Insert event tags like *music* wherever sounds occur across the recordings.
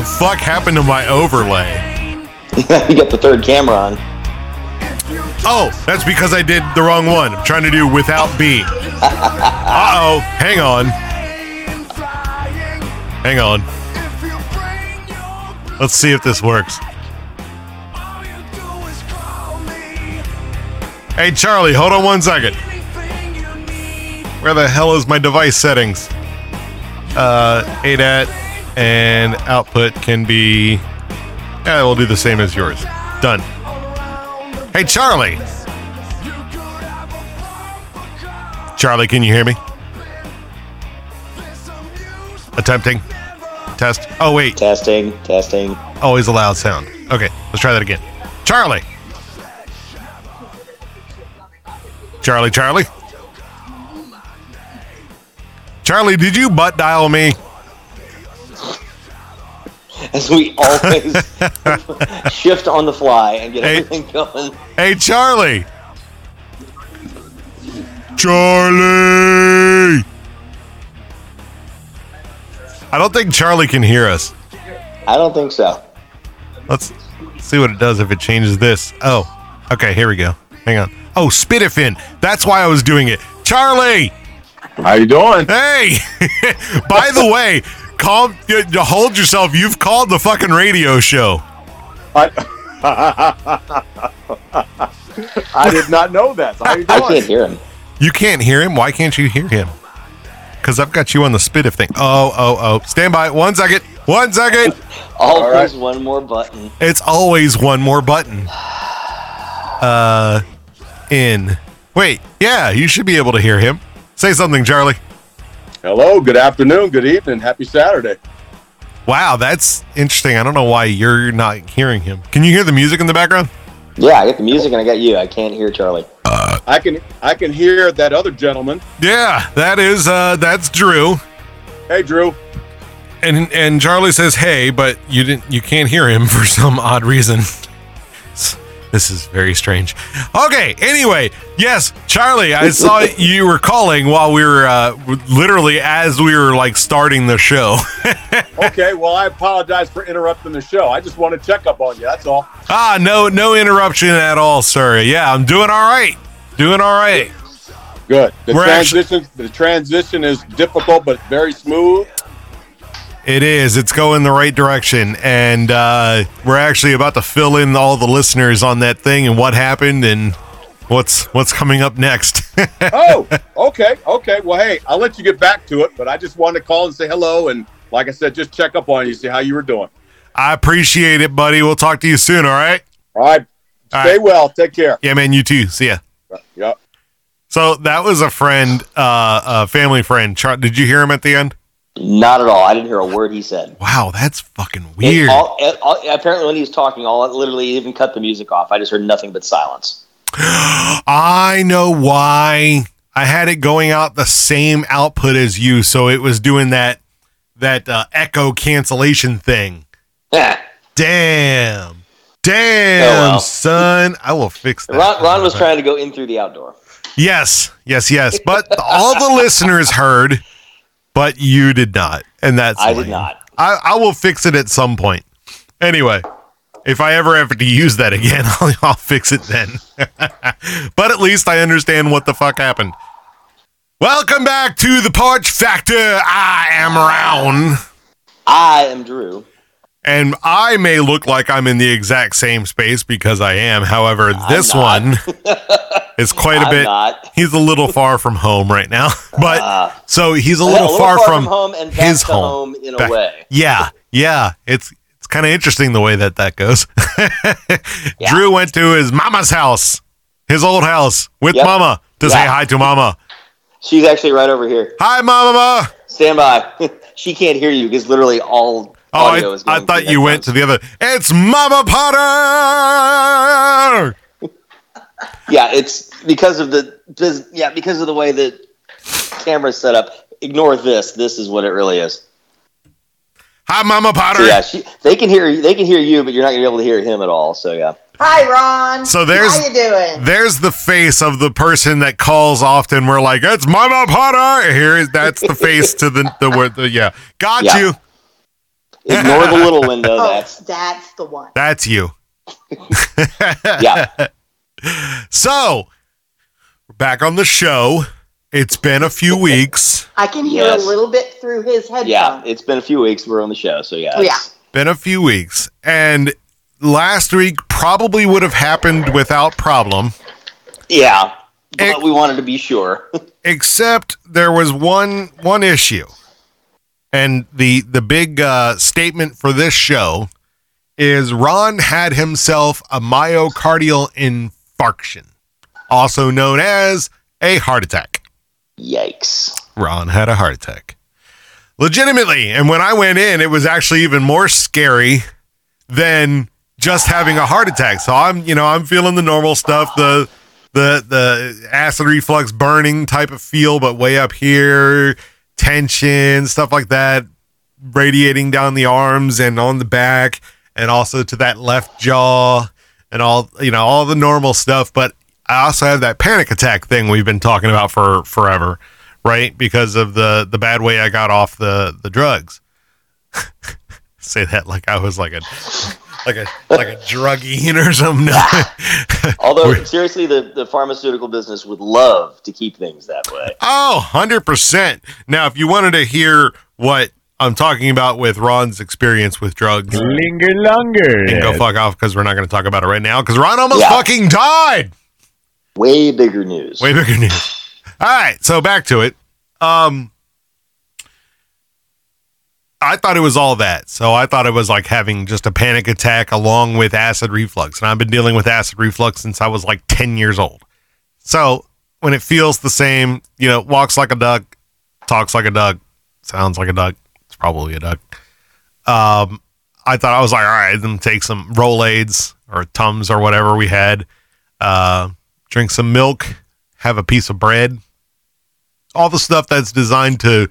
the fuck happened to my overlay? *laughs* you got the third camera on. Oh, that's because I did the wrong one. I'm trying to do without B. *laughs* Uh-oh. Hang on. Hang on. Let's see if this works. Hey, Charlie, hold on one second. Where the hell is my device settings? Uh, ADAT and output can be. Yeah, we'll do the same as yours. Done. Hey, Charlie. Charlie, can you hear me? Attempting. Test. Oh, wait. Testing, testing. Always a loud sound. Okay, let's try that again. Charlie. Charlie, Charlie. Charlie, did you butt dial me? As we always *laughs* shift on the fly and get Hey. everything going. Hey, Charlie. Charlie. I don't think Charlie can hear us. I don't think so. Let's see what it does if it changes this. Oh, okay, here we go. Hang on. Oh, S/PDIF in. That's why I was doing it. Charlie. How you doing? Hey. *laughs* By the way, calm. You, you hold yourself. You've called the fucking radio show. I, *laughs* I did not know that. How you I can't hear him. You can't hear him. Why can't you hear him? Because I've got you on the S/PDIF thing. Oh, oh, oh. Stand by. One second. One second. Always one more button. It's always one more button. Uh, in. Wait. Yeah, you should be able to hear him. Say something, Charlie. Hello, good afternoon, good evening, happy Saturday. Wow, that's interesting. I don't know why you're not hearing him. Can you hear the music in the background? Yeah, I get the music and I got you. I can't hear Charlie. I can I can hear that other gentleman. Yeah, that is uh that's Drew. Hey, Drew. And and Charlie says hey, but you didn't you can't hear him *laughs* for some odd reason. This is very strange. Okay, anyway, yes, Charlie, I saw *laughs* you were calling while we were uh literally as we were like starting the show. *laughs* Okay, well, I apologize for interrupting the show. I just want to check up on you. That's all. ah, no no interruption at all, sir. Yeah, I'm doing all right. Doing all right. Good. The We're actually- the transition is difficult but very smooth. It is. It's going the right direction, and uh, we're actually about to fill in all the listeners on that thing and what happened and what's what's coming up next. *laughs* Oh, okay, okay. Well, hey, I'll let you get back to it, but I just wanted to call and say hello and like I said, just check up on you, see how you were doing. I appreciate it, buddy. We'll talk to you soon. All right. All right. All Stay right. well. Take care. Yeah, man. You too. See ya. Yep. So that was a friend, uh, a family friend. Char- Did you hear him at the end? Not at all. I didn't hear a word he said. Wow, that's fucking It weird. all- it all- apparently, when he was talking, all literally even cut the music off. I just heard nothing but silence. *gasps* I know why. I had it going out the same output as you, so it was doing that that uh, echo cancellation thing. Yeah. Damn. Damn, Oh, well. son. I will fix that. Ron, Ron was trying to go in through the outdoor. Yes, yes, yes. But all the listeners heard, but you did not. And that's I did not. I, I will fix it at some point. Anyway, if I ever have to use that again, *laughs* I'll, I'll fix it then. *laughs* but at least I understand what the fuck happened. Welcome back to the Porch Factor. I am Ron. I am Drew. And I may look like I'm in the exact same space because I am. However, this one *laughs* is quite a bit. not. He's a little far from home right now. *laughs* But Ah. so he's a Yeah, little, far, from, home and his home. home in Back- a way. Yeah, yeah. It's it's kind of interesting the way that that goes. *laughs* Drew went to his mama's house, his old house, with Yep. mama to say hi to mama. She's actually right over here. Hi, mama. Stand by. she can't hear you because literally all Oh, I, I thought you went to the other. It's Mama Potter. *laughs* Yeah, it's because of the this- yeah because of the way the camera's set up. Ignore this. This is what it really is. Hi, Mama Potter. So yeah, she, they can hear they can hear you, but you're not gonna be able to hear him at all. So yeah, Hi, Ron. So there's- how you doing? There's the face of the person that calls often. We're like, it's Mama Potter. Here is that's the face to the the word. The, yeah, got Yeah. you. Ignore the little window. oh, That's that's the one. That's you. *laughs* yeah. So we're back on the show. It's been a few weeks. I can hear Yes. a little bit through his headphones. Yeah. It's been a few weeks. We're on the show, so yeah. Yeah. Been a few weeks, and last week probably would have happened without problem. Yeah. But It- we wanted to be sure. *laughs* except there was one one issue and the the big uh, statement for this show is ron had himself a myocardial infarction also known as a heart attack. Yikes. ron had a heart attack. Legitimately and when i went in it was actually even more scary than just having a heart attack. So i'm you know i'm feeling the normal stuff the the the acid reflux burning type of feel but way up here tension stuff like that radiating down the arms and on the back and also to that left jaw and all you know all the normal stuff. But i also have that panic attack thing we've been talking about for forever right? Because of the the bad way i got off the the drugs. *laughs* Say that like i was like a like a like a druggie or something *laughs* Although, seriously, the, the pharmaceutical business would love to keep things that way. Oh, 100%. Now, if you wanted to hear what I'm talking about with Ron's experience with drugs, Linger longer. and go fuck off because we're not going to talk about it right now because Ron almost Yeah. fucking died. Way bigger news. Way bigger news. All right, so back to it. Um, I thought it was all that. So I thought it was like having just a panic attack along with acid reflux. And I've been dealing with acid reflux since I was like 10 years old. So when it feels the same, you know, walks like a duck, talks like a duck, sounds like a duck, it's probably a duck. Um, I thought I was like, all right, then take some Rolaids or Tums or whatever we had. Uh, drink some milk, have a piece of bread, all the stuff that's designed to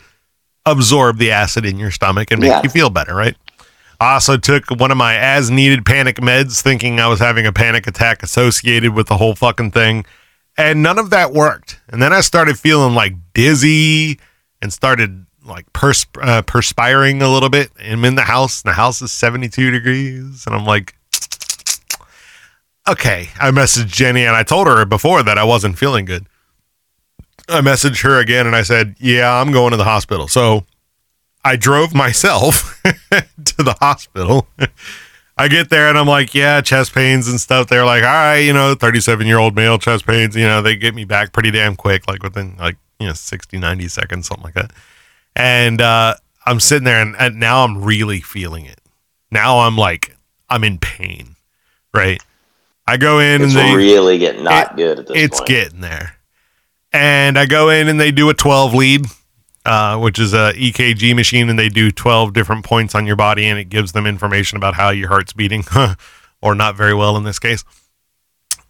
absorb the acid in your stomach and make Yeah. you feel better, right? I also took one of my as needed panic meds thinking I was having a panic attack associated with the whole fucking thing. And none of that worked. And then I started feeling like dizzy and started like pers- uh, perspiring a little bit. I'm in the house, and the house is 72 degrees. And I'm like, *tsk* okay. I messaged Jenny and I told her before that I wasn't feeling good. I messaged her again and I said, yeah, I'm going to the hospital. So I drove myself *laughs* to the hospital. I get there and I'm like, yeah, chest pains and stuff. They're like, all right, you know, 37 year old male chest pains. You know, they get me back pretty damn quick, like within like, you know, 60, 90 seconds, something like that. And uh, I'm sitting there and, and now I'm really feeling it. Now I'm like, I'm in pain, right? I go in It's and they, really get not it- good at this it's point. getting there. And I go in and they do a 12 lead, uh, which is a EKG machine, and they do 12 different points on your body, and it gives them information about how your heart's beating, *laughs* or not very well in this case.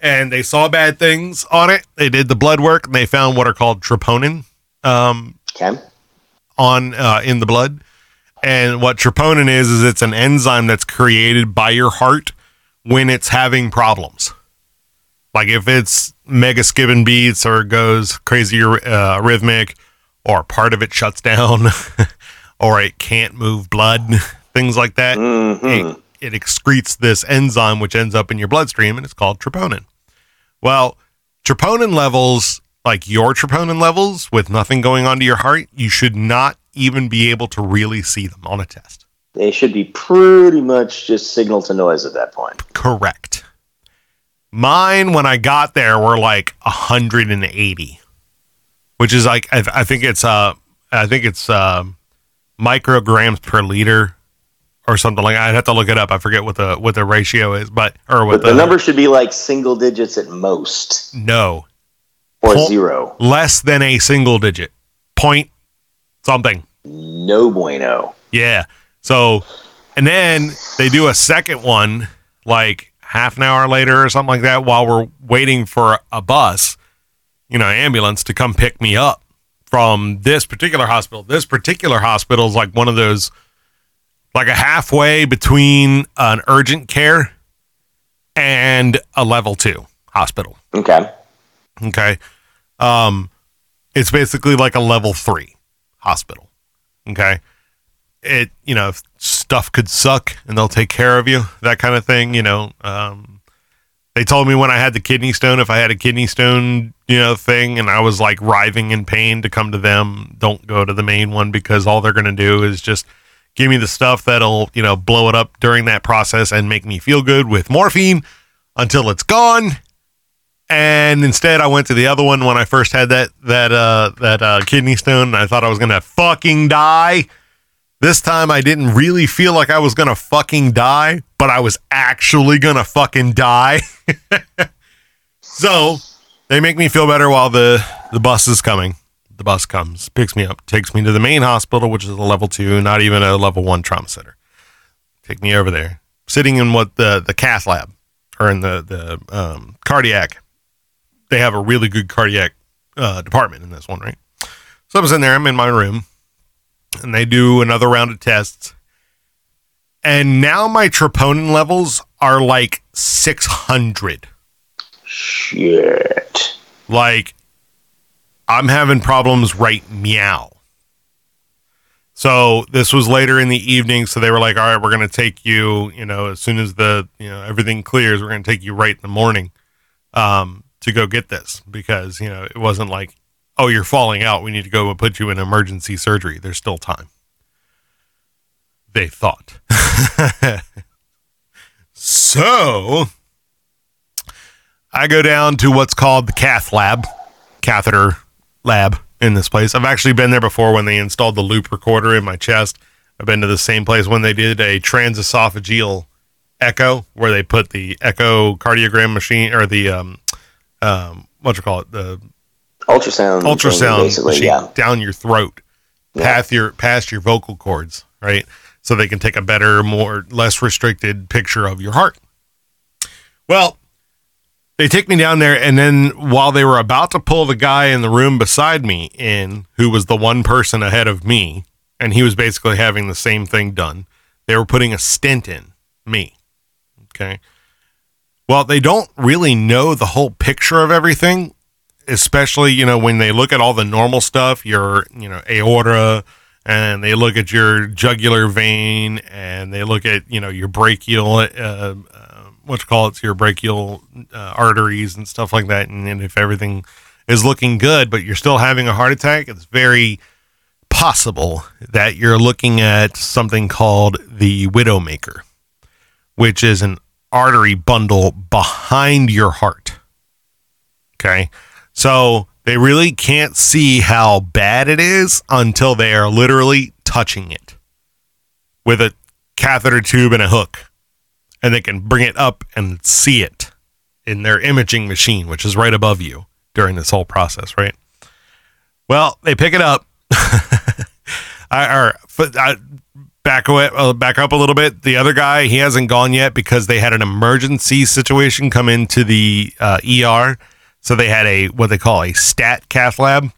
And they saw bad things on it. They did the blood work, and they found what are called troponin um, Okay. on uh, in the blood. And what troponin is is it's an enzyme that's created by your heart when it's having problems. Like if it's mega skipping beats or goes crazy uh, rhythmic, or part of it shuts down, *laughs* or it can't move blood, *laughs* things like that. hmm It, it excretes this enzyme which ends up in your bloodstream, and it's called troponin. Well, troponin levels, like your troponin levels, with nothing going on to your heart, you should not even be able to really see them on a test. They should be pretty much just signal to noise at that point. Correct. Mine, when I got there, were like 180, which is like I, I think it's uh I think it's uh, micrograms per liter or something like. I'd have to look it up. I forget what the what the ratio is, but or what But the number should be like single digits at most, No, or Pol- zero. less than a single digit, point something. No bueno. Yeah. So, and then they do a second one like half an hour later or something like that while we're waiting for a bus, you know, ambulance to come pick me up from this particular hospital. This particular hospital is like one of those, like a halfway between an urgent care and a level two hospital. Okay. Okay. Um, it's basically like a level three hospital. Okay. It, you know, if stuff could suck and they'll take care of you, that kind of thing, you know. Um, they told me when I had the kidney stone, if I had a kidney stone, you know, thing and I was like writhing in pain to come to them, don't go to the main one because all they're going to do is just give me the stuff that'll, you know, blow it up during that process and make me feel good with morphine until it's gone and instead I went to the other one when I first had that that uh that uh kidney stone I thought I was gonna fucking die. This time I didn't really feel like I was gonna fucking die, but I was actually gonna fucking die. *laughs* so they make me feel better while the the bus is coming. The bus comes, picks me up, takes me to the main hospital, which is a level two, not even a level one trauma center. Take me over there, sitting in what the the cath lab or in the the um, cardiac they have a really good cardiac uh, department in this one, right? So I was in there, I'm in my room, and they do another round of tests. And now my troponin levels are like 600. Shit. Like, I'm having problems right meow. So this was later in the evening. So they were like, all right, we're going to take you, you know, as soon as the, you know, everything clears, we're going to take you right in the morning. Um, to go get this because you know it wasn't like oh you're falling out. We need to go and put you in emergency surgery. There's still time. They thought. *laughs* So i go down to what's called the cath lab catheter lab in this place. I've actually been there before when they installed the loop recorder in my chest. I've been to the same place when they did a transesophageal echo where they put the echocardiogram machine or the um, um, what you call it, the Ultrasound. ultrasound Basically, machine yeah. down your throat, Yeah. past your past your vocal cords, right? So they can take a better, more less restricted picture of your heart. Well, they take me down there, and then while they were about to pull the guy in the room beside me in, who was the one person ahead of me, and he was basically having the same thing done, they were putting a stent in me. Okay. Well, they don't really know the whole picture of everything, especially, you know, when they look at all the normal stuff, your, you know, aorta, and they look at your jugular vein, and they look at, you know, your brachial, uh, uh, what you call it, your brachial uh, arteries and stuff like that. And, and if everything is looking good, but you're still having a heart attack, it's very possible that you're looking at something called the widowmaker, which is an artery bundle behind your heart. Okay. So they really can't see how bad it is until they are literally touching it with a catheter tube and a hook. And they can bring it up and see it in their imaging machine, which is right above you during this whole process, right? Well, they pick it up. *laughs* I, or, I, back away, uh, back up a little bit. The other guy, he hasn't gone yet because they had an emergency situation come into the uh, ER. So they had a what they call a stat cath lab,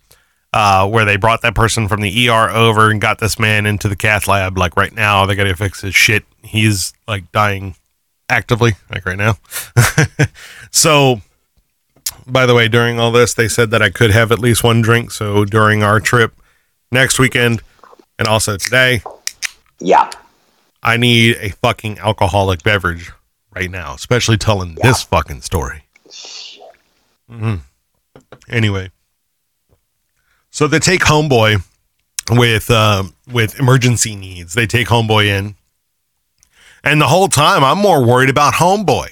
uh, where they brought that person from the ER over and got this man into the cath lab. Like right now, they got to fix his shit. He's like dying actively, like right now. *laughs* so, by the way, during all this, they said that I could have at least one drink. So during our trip next weekend, and also today, Yeah. I need a fucking alcoholic beverage right now, especially telling this fucking story. Hmm Anyway, so they take homeboy with uh, with emergency needs. They take homeboy in, and the whole time I'm more worried about homeboy.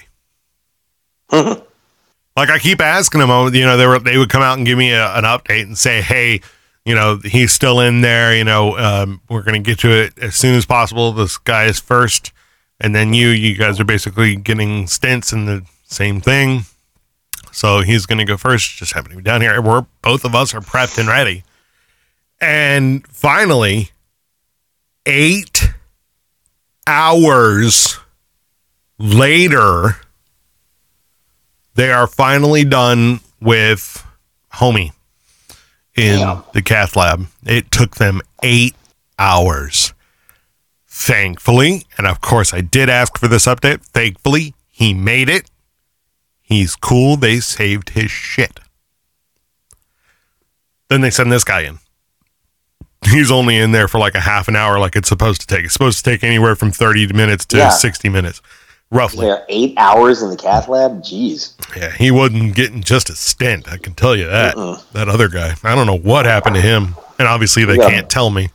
*laughs* like I keep asking them, you know, they were they would come out and give me a, an update and say, hey, you know, he's still in there. You know, um, we're going to get to it as soon as possible. This guy is first, and then you, you guys are basically getting stints in the same thing. So he's going to go first. Just happened to be down here. We're both of us are prepped and ready. And finally, eight hours later, they are finally done with homie in Yeah. the cath lab. It took them eight hours. Thankfully, and of course, I did ask for this update. Thankfully, he made it. He's cool. They saved his shit. Then they send this guy in. He's only in there for like a half an hour, like it's supposed to take. It's supposed to take anywhere from 30 minutes to Yeah. 60 minutes, roughly. Yeah, eight hours in the cath lab. Jeez. Yeah, he wasn't getting just a stint. I can tell you that. Mm-mm. That other guy. I don't know what happened to him. And obviously they Yeah. can't tell me.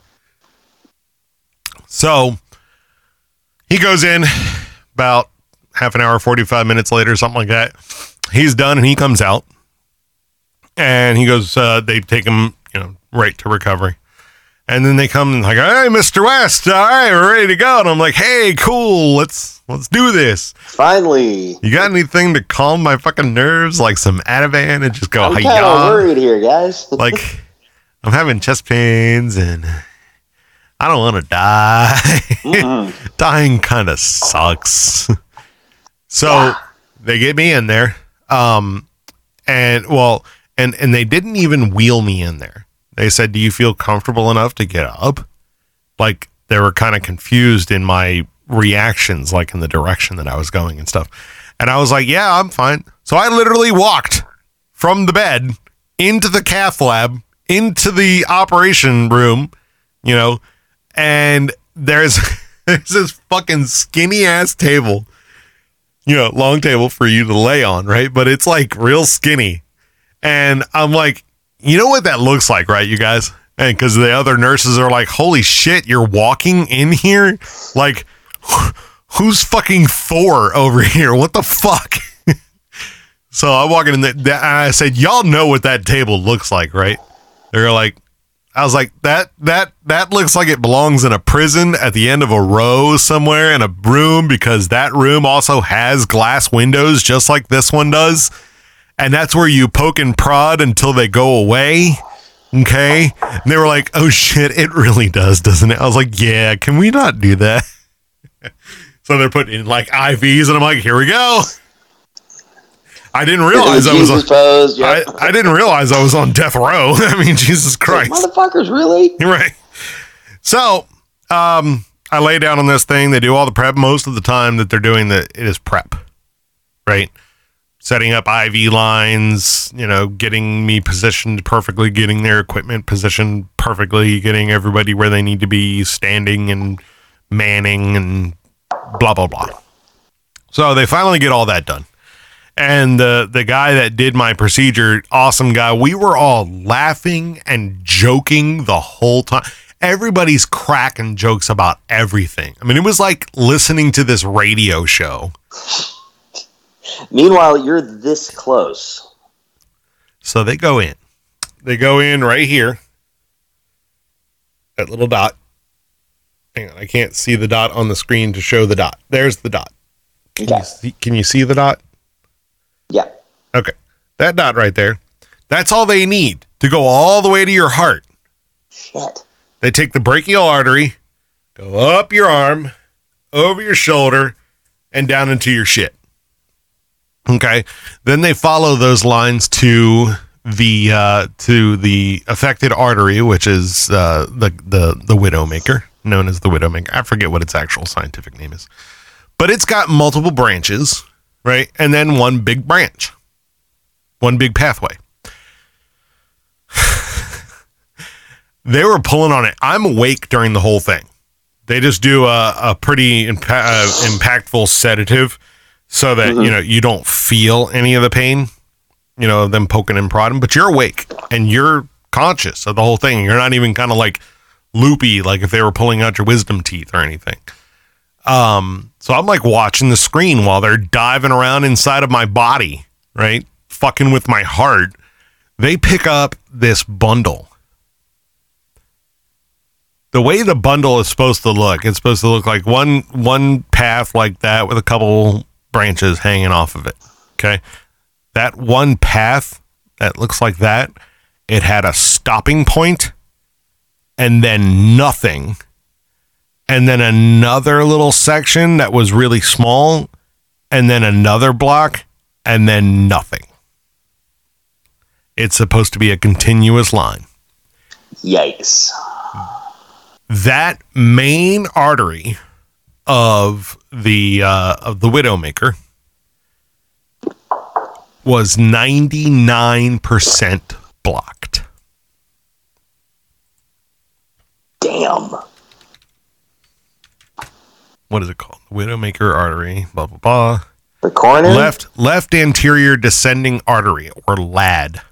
So he goes in about half an hour, 45 minutes later, something like that. He's done and he comes out. And he goes, uh, they take him, you know, right to recovery. And then they come and like, hey, Mr. West, all right, we're ready to go. And I'm like, hey, cool, let's let's do this. Finally. You got anything to calm my fucking nerves, like some Ativan, and just go, I'm kind of worried here, guys. *laughs* Like, I'm having chest pains and I don't want to die. Mm-mm. *laughs* Dying kind of sucks. *laughs* so Yeah. they get me in there, um, and well, and and they didn't even wheel me in there. They said, "Do you feel comfortable enough to get up?" Like they were kind of confused in my reactions, like in the direction that I was going and stuff. And I was like, "Yeah, I'm fine." So I literally walked from the bed into the cath lab, into the operation room, you know, and there's *laughs* there's this fucking skinny ass table, you know, long table for you to lay on, right? But it's like real skinny. And I'm like, you know what that looks like, right, you guys? And because the other nurses are like, holy shit, you're walking in here? Like, who's fucking Thor over *laughs* here? What the fuck? *laughs* so I'm walking in and I said, y'all know what that table looks like, right? They're like, I was like, that that that looks like it belongs in a prison at the end of a row somewhere in a room because that room also has glass windows just like this one does. And that's where you poke and prod until they go away. Okay. And they were like, oh shit, it really does, doesn't it? I was like, yeah, can we not do that? *laughs* so they're putting in like IVs, and I'm like, here we go. I didn't realize I was on, pose. I, I didn't realize I was on death row. *laughs* I mean, Jesus Christ. Motherfuckers, really? *laughs* Right. So, um, I lay down on this thing. They do all the prep. Most of the time that they're doing the it is prep, right? Setting up IV lines, you know, getting me positioned perfectly, getting their equipment positioned perfectly, getting everybody where they need to be, standing and manning and blah blah blah. So they finally get all that done. And the the guy that did my procedure, awesome guy. We were all laughing and joking the whole time. Everybody's cracking jokes about everything. I mean, it was like listening to this radio show. Meanwhile, you're this close. So they go in. They go in right here. That little dot. Hang on, I can't see the dot on the screen to show the dot. There's the dot. Can, Okay. you, see, can you see the dot? Yeah. Okay. That dot right there. That's all they need to go all the way to your heart. Shit. They take the brachial artery, go up your arm, over your shoulder, and down into your shit. Okay. Then they follow those lines to the uh, to the affected artery, which is uh, the the the widowmaker, known as the widowmaker. I forget what its actual scientific name is, but it's got multiple branches, right? And then one big branch, one big pathway. *sighs* they were pulling on it. I'm awake during the whole thing. They just do a, a pretty impa- uh, impactful sedative so that you know you don't feel any of the pain, you know, them poking and prodding, but you're awake and you're conscious of the whole thing. You're not even kind of like loopy, like if they were pulling out your wisdom teeth or anything. Um, so I'm like watching the screen while they're diving around inside of my body, right? Fucking with my heart. They pick up this bundle the way the bundle is supposed to look, it's supposed to look like one one path like that with a couple branches hanging off of it. Okay. That one path that looks like that, it had a stopping point and then nothing. And then another little section that was really small and then another block and then nothing. It's supposed to be a continuous line Yikes. that main artery of the uh, of the widowmaker was 99% blocked. Damn. What is it called? Widowmaker artery, blah, blah, blah. The coronary. Left left anterior descending artery or LAD.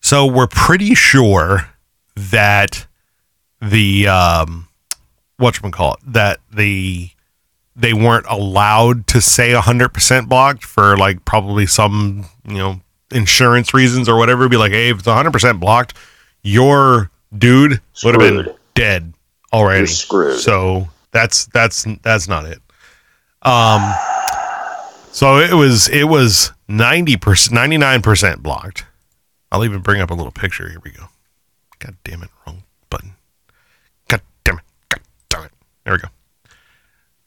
So we're pretty sure that the um whatchamacallit, that the they weren't allowed to say 100% blocked for like probably some, you know, insurance reasons or whatever. Be like, hey, if it's 100% blocked, your dude would have been dead already. You're screwed. So that's that's that's not it. Um, so it was it was ninety percent, ninety nine percent blocked. I'll even bring up a little picture. Here we go. God damn it, wrong button. God damn it. God damn it. There we go.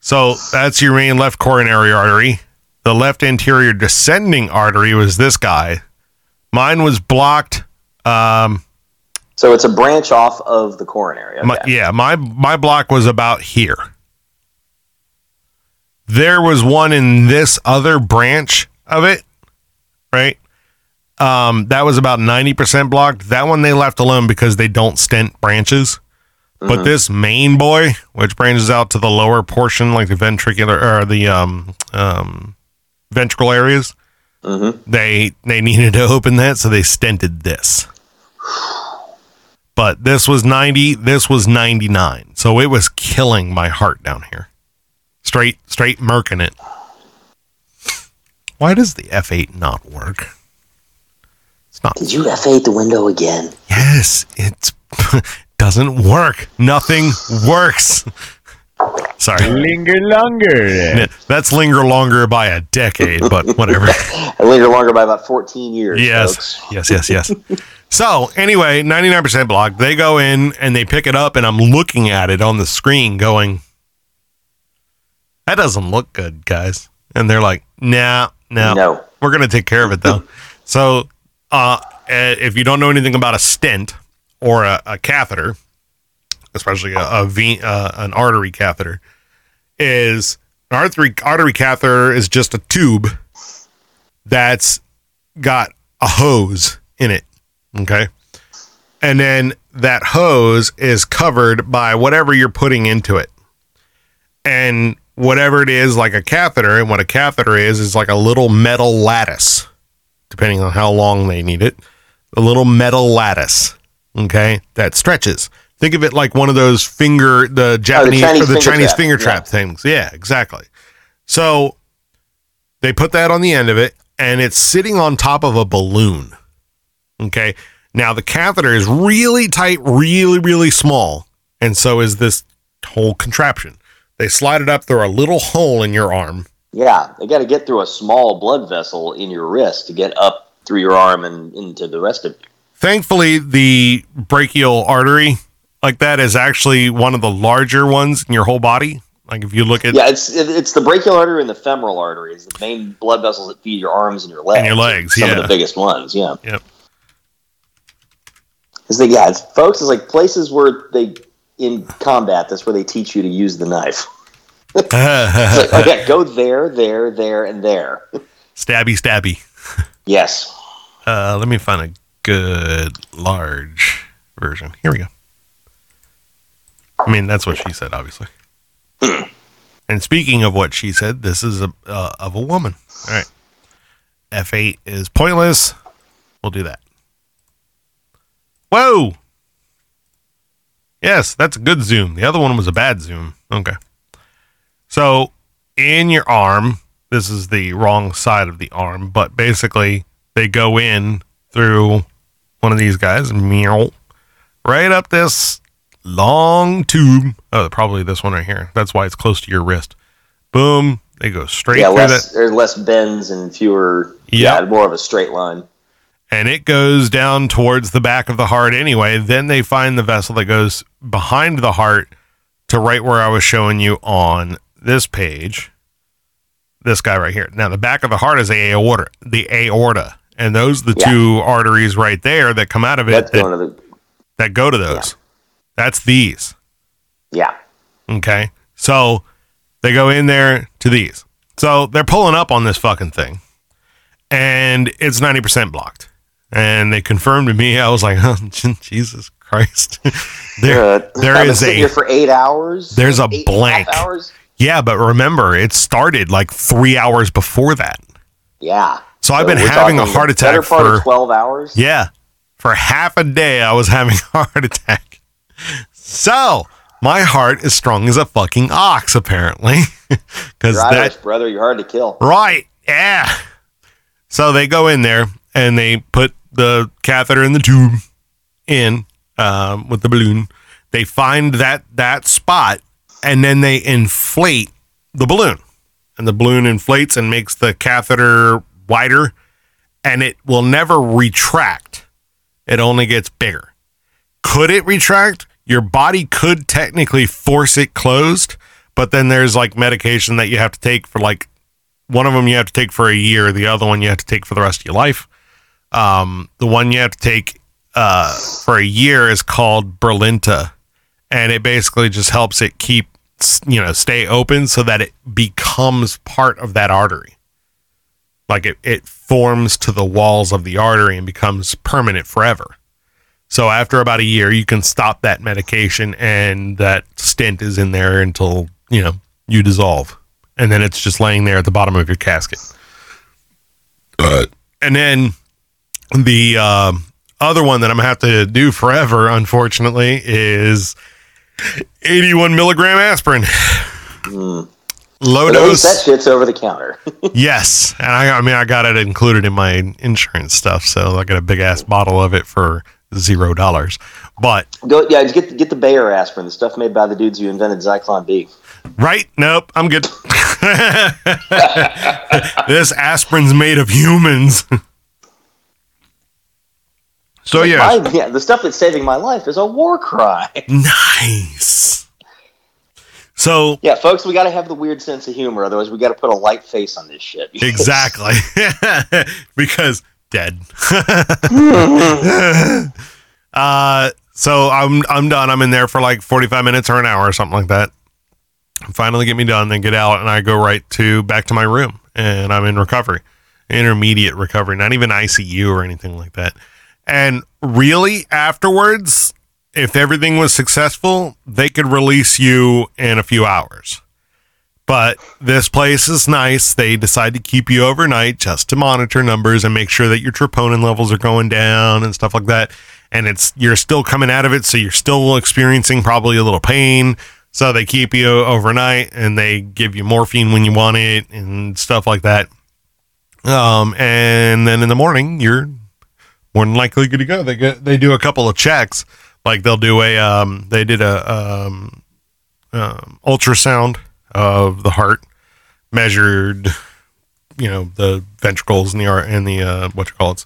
So that's your main left coronary artery. The left anterior descending artery was this guy. Mine was blocked. Um, So it's a branch off of the coronary. Okay. my, yeah, my my block was about here. There was one in this other branch of it, right? Um, that was about ninety percent blocked. That one they left alone because they don't stent branches. But this main boy, which branches out to the lower portion, like the ventricular or the um, um, ventricle areas, Mm-hmm. they they needed to open that, so they stented this. *sighs* *sighs* *sighs* But this was 90, this was 99. So it was killing my heart down here. Straight straight murking it. Why does the F8 not work? It's not Did you F8 the window again? Yes, it *laughs* doesn't work. Nothing works. Sorry. Linger longer. That's linger longer by a decade, but whatever. I *laughs* linger longer by about 14 years. Yes, folks. yes, yes, yes. *laughs* so anyway, ninety nine percent block. They go in and they pick it up, and I'm looking at it on the screen, going, "That doesn't look good, guys." And they're like, "Nah, no, No. we're gonna take care of it though." *laughs* so, uh, eh, if you don't know anything about a stent or a, a catheter, especially a, a ve- uh, an artery catheter, is an artery artery catheter is just a tube that's got a hose in it. Okay. And then that hose is covered by whatever you're putting into it. And whatever it is, like a catheter, and what a catheter is, is like a little metal lattice, depending on how long they need it. A little metal lattice, okay, that stretches. Think of it like one of those finger, the oh, Japanese Chinese or the finger Chinese trap, finger yeah. trap things. Yeah, exactly. So they put that on the end of it, and it's sitting on top of a balloon. Okay. Now the catheter is really tight, really, really small, and so is this whole contraption. They slide it up through a little hole in your arm. Yeah, they got to get through a small blood vessel in your wrist to get up through your arm and into the rest of you. Thankfully, the brachial artery, like that, is actually one of the larger ones in your whole body. Like if you look at Yeah, it's it's the brachial artery and the femoral artery is the main blood vessels that feed your arms and your legs. And your legs, yeah. Some yeah. of the biggest ones, yeah. Yep. It's like, yeah, it's, folks, it's like places where they in combat. That's where they teach you to use the knife. Like, okay, go there, there, there, and there. stabby, stabby. Yes. Uh, let me find a good large version. Here we go. I mean, that's what she said, obviously. and speaking of what she said, this is a uh, of a woman. All right. F8 is pointless. We'll do that. Whoa. Yes, that's a good zoom. The other one was a bad zoom. Okay. So, in your arm, this is the wrong side of the arm, but basically they go in through one of these guys, meow, right up this long tube. Oh, probably this one right here. That's why it's close to your wrist. Boom. They go straight Yeah, less that, there's less bends and fewer. Yep. Yeah, more of a straight line. And it goes down towards the back of the heart anyway. Then they find the vessel that goes behind the heart to right where I was showing you on this page. This guy right here. Now, the back of the heart is the aorta, the aorta, and those are the Yeah. two arteries right there that come out of it that, the that go to those. That's these. yeah. Okay. So they go in there to these. So they're pulling up on this fucking thing, and it's ninety percent blocked. And they confirmed to me. I was like, *laughs* oh, *laughs* Jesus Christ! *laughs* there, Uh, there is a here for eight hours. There's a eight and half blank. hours. yeah, but remember, it started like three hours before that. Yeah. So I've been having a heart better attack part for of twelve hours. Yeah. For half a day, I was having a heart attack. So, my heart is strong as a fucking ox, apparently. Because that. brother. You're hard to kill. Right. Yeah. So, they go in there and they put the catheter in the tube in um, with the balloon. They find that, that spot and then they inflate the balloon. And the balloon inflates and makes the catheter wider and it will never retract it only gets bigger. Could it retract? Your body could technically force it closed, but then there's like medication that you have to take for like one of them you have to take for a year, the other one you have to take for the rest of your life. Um, the one you have to take uh, for a year is called Brilinta, and it basically just helps it keep you know stay open so that it becomes part of that artery like it, it forms to the walls of the artery and becomes permanent forever. So after about a year, you can stop that medication and that stent is in there until, you know, you dissolve. And then it's just laying there at the bottom of your casket. and then the um other one that I'm gonna have to do forever, unfortunately, is 81 milligram aspirin. Low But at least dose. that shit's over the counter. *laughs* Yes, and I, I mean, I got it included in my insurance stuff, so I got a big ass bottle of it for zero dollars. But Go, yeah, get get the Bayer aspirin, the stuff made by the dudes who invented Zyklon B. right, nope, I'm good. *laughs* this aspirin's made of humans. *laughs* so yeah, My- yeah, the stuff that's saving my life is a war cry. *laughs* *laughs* nice. So Yeah, folks, we got to have the weird sense of humor, otherwise we got to put a light face on this shit. *laughs* exactly because dead. uh, so I'm I'm done. I'm in there for like 45 minutes or an hour or something like that. Finally get me done, then get out, and I go right to back to my room, and I'm in recovery, intermediate recovery, not even ICU or anything like that. And really, afterwards, if everything was successful, they could release you in a few hours. But this place is nice. They decide to keep you overnight just to monitor numbers and make sure that your troponin levels are going down and stuff like that. And it's you're still coming out of it, so you're still experiencing probably a little pain. So they keep you overnight and they give you morphine when you want it and stuff like that. Um, and then in the morning, you're more than likely good to go. They get they do a couple of checks, like they'll do a um, they did a um, um, ultrasound of the heart, measured, you know, the ventricles and the and the uh, what you call it,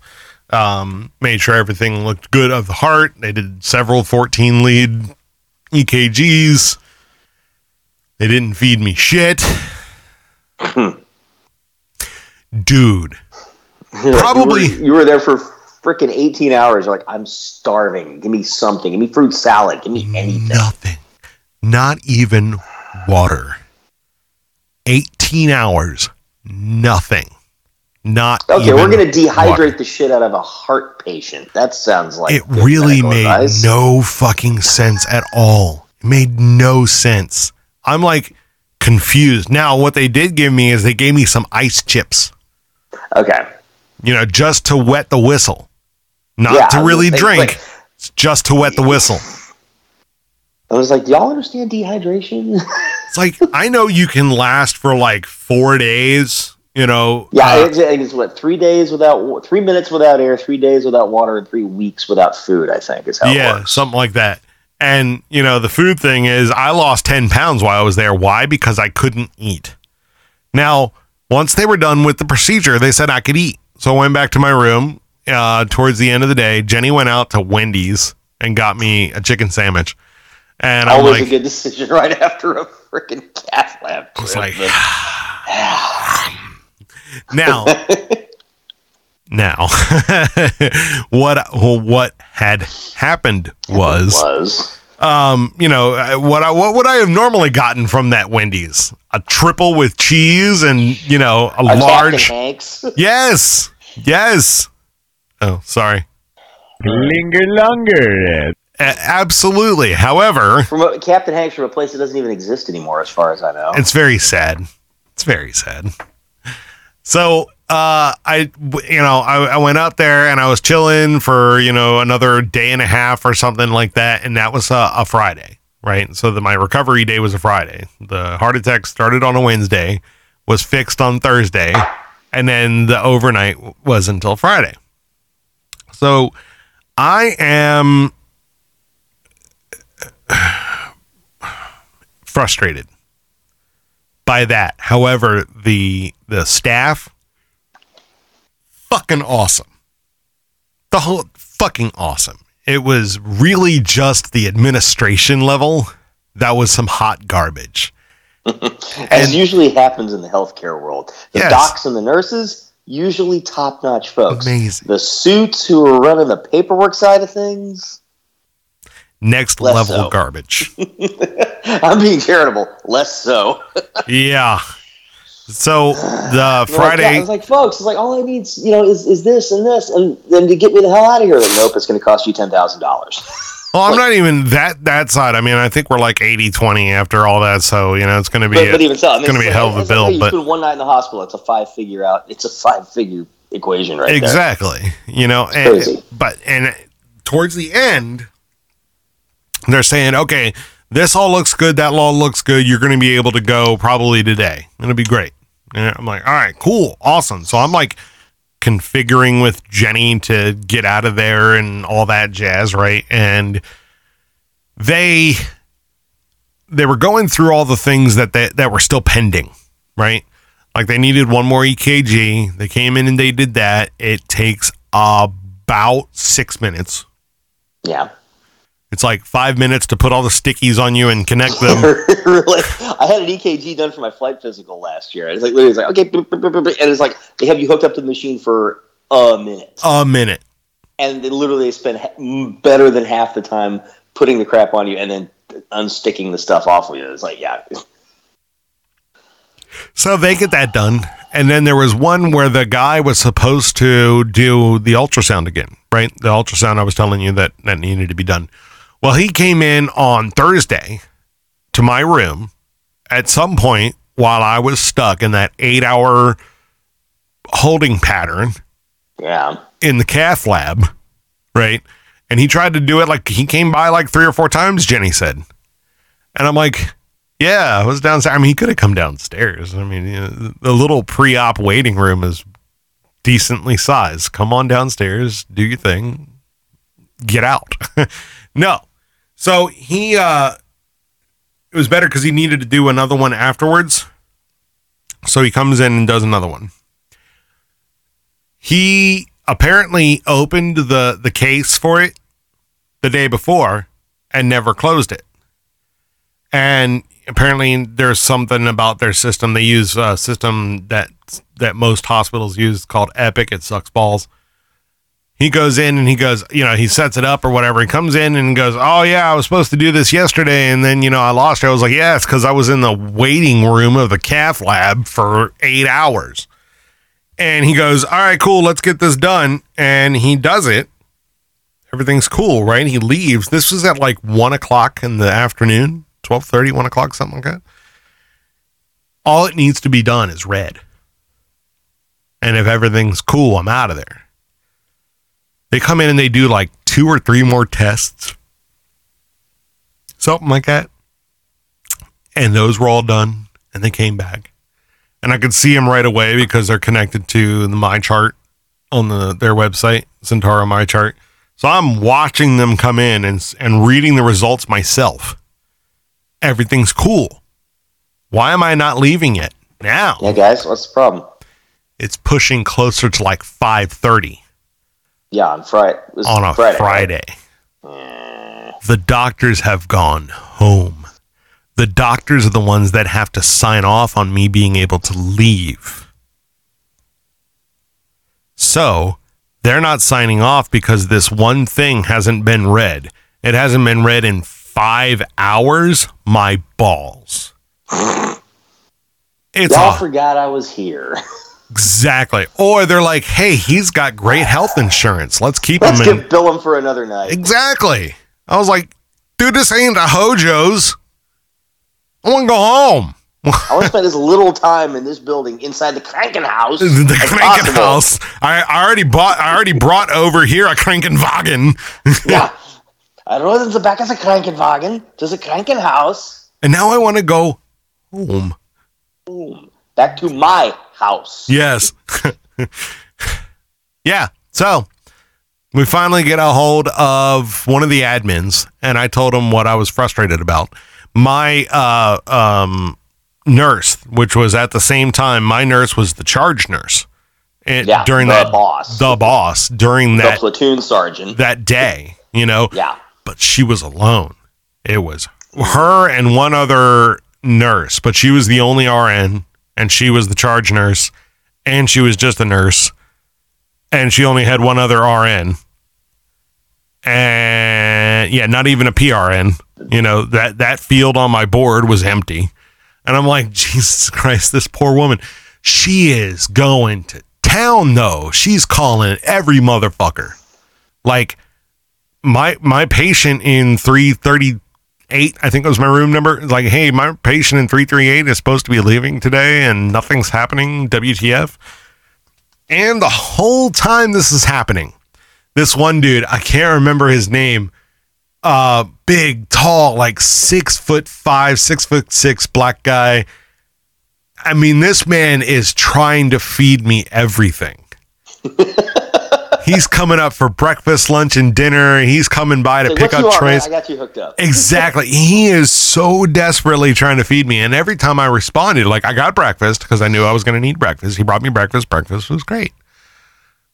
um, made sure everything looked good of the heart. They did several 14 lead EKGs. They didn't feed me shit. Dude, Probably- you were, you were there for freaking 18 hours. You're like, I'm starving. Give me something. Give me fruit salad. Give me anything. nothing. Not even water. 18 hours. Nothing. Not Okay, we're gonna dehydrate water. the shit out of a heart patient. That sounds like it really made advice. no fucking sense at all. It made no sense. I'm like confused. Now, what they did give me is they gave me some ice chips, Okay, you know, just to wet the whistle. Not Yeah, to really drink, like- just to wet the whistle. I was like, y'all understand dehydration? *laughs* It's like, I know you can last for like four days, you know. yeah, uh, it's, it's what three days without three minutes without air, three days without water, and three weeks without food. I think is how it yeah, works. something like that. And you know, the food thing is, I lost ten pounds while I was there. Why? Because I couldn't eat. Now, once they were done with the procedure, they said I could eat. So I went back to my room. Uh, towards the end of the day, Jenny went out to Wendy's and got me a chicken sandwich. And I'm Always like, a good decision *laughs* right after a freaking cath lab. I was like, *sighs* now, *laughs* now, *laughs* what what had happened was was Um, you know uh, what? I what would I have normally gotten from that Wendy's? A triple with cheese and you know a, A large. Yes, yes. Oh, sorry. Linger longer. A- absolutely. However, From a, Captain Hanks from a place that doesn't even exist anymore, as far as I know. it's very sad. It's very sad. So, uh, I, w- you know, I, I went out there and I was chilling for, you know, another day and a half or something like that. And that was a, a Friday, right? So the, my recovery day was a Friday. The heart attack started on a Wednesday, was fixed on Thursday, and then the overnight was until Friday. So I am frustrated by that. However, the the staff fucking awesome. The whole fucking awesome. It was really just the administration level that was some hot garbage. *laughs* As and- usually happens in the healthcare world. The Yes. docs and the nurses, usually top notch folks. Amazing. The suits who are running the paperwork side of things, Next Less level so. garbage. *laughs* I'm being charitable. Less so. *laughs* yeah. So the *sighs* They're like, yeah, Friday it's like, folks, it's like all I need, you know, is, is this and this, and then to get me the hell out of here. Like, nope, it's going to cost you ten thousand dollars. *laughs* Well, I'm not even that that side. I mean, I think we're like 80-20 after all that, so you know, it's going to be But, a- but even so, I mean, it's going to be a hell of a like, bill, you but spend one night in the hospital. It's a five figure out. It's a five figure equation right there. exactly you know and, crazy. but and towards the end they're saying okay this all looks good that all looks good you're going to be able to go probably today it'll be great and i'm like all right cool awesome so i'm like configuring with jenny to get out of there and all that jazz right and they they were going through all the things that they, that were still pending right like they needed one more EKG. They came in and they did that. It takes about six minutes. Yeah. It's like five minutes to put all the stickies on you and connect them. *laughs* really? I had an EKG done for my flight physical last year. It's like literally, it's like okay, boop, boop, boop, and it's like they have you hooked up to the machine for a minute, a minute. and they literally spend better than half the time putting the crap on you and then unsticking the stuff off of you. It's like, yeah, So they get that done. And then there was one where the guy was supposed to do the ultrasound again, right? The ultrasound I was telling you that, that needed to be done. Well, he came in on Thursday to my room at some point while I was stuck in that eight hour holding pattern yeah. in the cath lab, right? And he tried to do it like he came by like three or four times, Jenny said. And I'm like, yeah, I was downstairs. I mean, he could have come downstairs. I mean, you know, the little pre op waiting room is decently sized. Come on downstairs, do your thing, get out. *laughs* no. So he, uh, it was better because he needed to do another one afterwards. So he comes in and does another one. He apparently opened the the case for it the day before and never closed it. And apparently there's something about their system. They use a system that that most hospitals use called epic. It sucks balls he goes in and he goes you know he sets it up or whatever he comes in and goes oh yeah i was supposed to do this yesterday and then you know i lost it i was like yeah it's because i was in the waiting room of the cath lab for eight hours and he goes, "All right, cool, let's get this done." And he does it. Everything's cool, right? He leaves. This was at like one o'clock in the afternoon, 1230, 1 o'clock, something like that. All it needs to be done is red. And if everything's cool, I'm out of there. They come in and they do like two or three more tests, something like that. And those were all done. And they came back and I could see them right away because they're connected to the My Chart on the their website, Sentara My Chart. So I'm watching them come in and and reading the results myself. Everything's cool. Why am I not leaving it now? Yeah, guys, what's the problem? It's pushing closer to like 5:30 Yeah, on Friday. On a Friday. Friday. right? The doctors have gone home. The doctors are the ones that have to sign off on me being able to leave. So they're not signing off because this one thing hasn't been read. It hasn't been read in five hours, my balls. *laughs* It's Y'all forgot I was here. *laughs* exactly. Or they're like, hey, he's got great health insurance. Let's keep him." Let's him in. give Bill him for another night. Exactly. I was like, dude, this ain't a Hojo's. I want to go home. *laughs* I want to spend as little time in this building inside the Kranken house. *laughs* the as Krankenhaus. possible. I, I already bought. I already brought over here a Krankenwagen, *laughs* Yeah. I if it's the back of the Krankenwagen. There's a Krankenhaus. and now I want to go home. Boom. Back to my house. Yes. *laughs* yeah. So we finally get a hold of one of the admins, and I told him what I was frustrated about. My uh, um, nurse, which was at the same time, my nurse was the charge nurse. And Yeah, during the that boss. the boss during The that platoon sergeant. that day, you know, Yeah. but she was alone. It was her and one other nurse, but she was the only RN and she was the charge nurse and she was just a nurse and she only had one other RN. And yeah, not even a PRN. You know, that that field on my board was empty. And I'm like, *laughs* Jesus Christ, this poor woman. She is going to town though. She's calling every motherfucker. Like my my patient in 338 i think was my room number like hey my patient in 338 is supposed to be leaving today and nothing's happening wtf and the whole time this is happening this one dude i can't remember his name uh big tall like six foot five six foot six black guy. I mean this man is trying to feed me everything *laughs* he's coming up for breakfast, lunch, and dinner. He's coming by to Like, pick up you are, man? trays. I got you hooked up. Exactly. He is so desperately trying to feed me. And every time I responded, like, I got breakfast because I knew I was going to need breakfast. He brought me breakfast. Breakfast was great.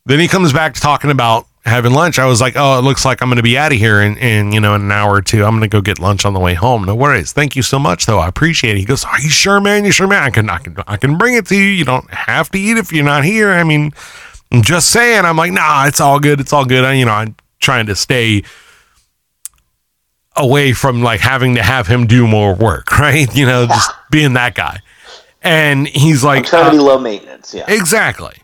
Then he comes back talking about having lunch. I was like, oh, it looks like I'm going to be out of here in, in, you know, an hour or two. I'm going to go get lunch on the way home. No worries. Thank you so much, though. I appreciate it. He goes, are you sure, man? You sure, man? I can, I can, I can bring it to you. You don't have to eat if you're not here. I mean, I'm just saying. I'm like, nah, it's all good. It's all good. I, you know, I'm trying to stay away from like having to have him do more work, *laughs* right? You know, just being that guy. And he's I'm like, trying uh, to be low maintenance. Yeah. exactly.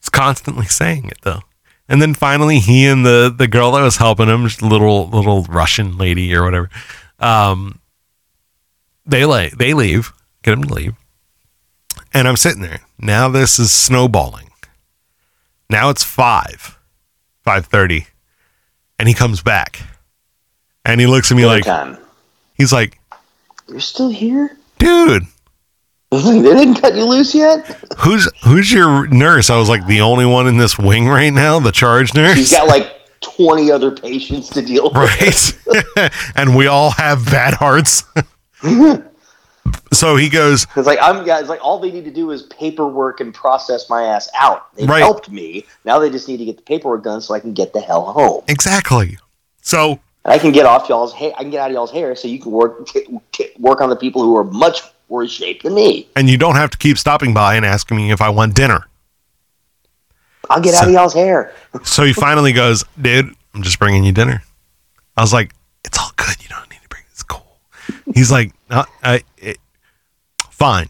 He's constantly saying it though. And then finally, he and the the girl that was helping him, little little Russian lady or whatever, um, they lay they leave, get him to leave, and I'm sitting there. Now this is snowballing. Now it's five, five thirty, and he comes back, and he looks at me Dinner like time. he's like, You're still here? dude. *laughs* they didn't cut you loose yet? Who's who's your nurse? I was like the only one in this wing right now, the charge nurse. He's got like 20 other patients to deal with. right? *laughs* and we all have bad hearts. *laughs* so he goes, It's like I'm guys like all they need to do is paperwork and process my ass out. They Right. helped me. Now they just need to get the paperwork done so I can get the hell home. exactly. So I can get off y'all's hair. I can get out of y'all's hair so you can work work on the people who are much worse shape than me. and you don't have to keep stopping by and asking me if I want dinner. I'll get out of y'all's hair. *laughs* So he finally goes, dude, I'm just bringing you dinner. I was like, it's all good. You don't need to bring it's cool. He's like, uh, I, fine.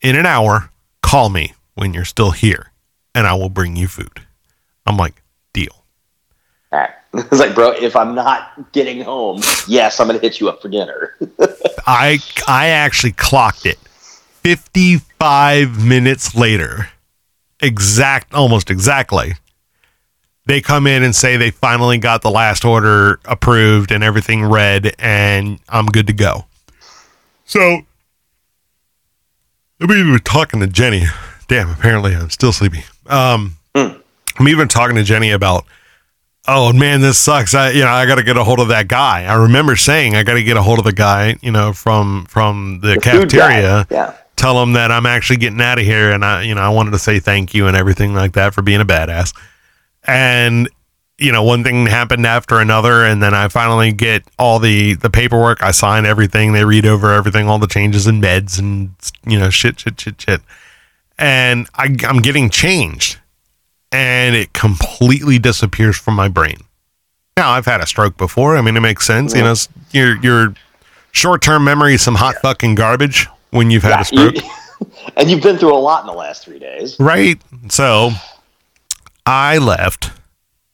In an hour, call me when you're still here and I will bring you food. I'm like, deal. All right. *laughs* It's like, bro, if I'm not getting home, yes, I'm gonna hit you up for dinner. *laughs* I I actually clocked it. 55 minutes later. Exact almost exactly. They come in and say they finally got the last order approved and everything read and I'm good to go. So I'm even talking to Jenny. Damn, apparently I'm still sleepy. Um I'm even talking to Jenny about oh man, this sucks. I you know I got to get a hold of that guy. I remember saying I got to get a hold of the guy, you know, from from the, The cafeteria. Yeah. Tell him that I'm actually getting out of here, and I you know I wanted to say thank you and everything like that for being a badass. And you know one thing happened after another, and then I finally get all the the paperwork. I sign everything. They read over everything, all the changes in meds and you know shit, shit, shit, shit. And I, I'm getting changed and it completely disappears from my brain. Now I've had a stroke before. I mean, it makes sense. You know, your your short term memory is some hot fucking garbage when you've had a You- stroke, *laughs* and you've been through a lot in the last three days. right? So I left.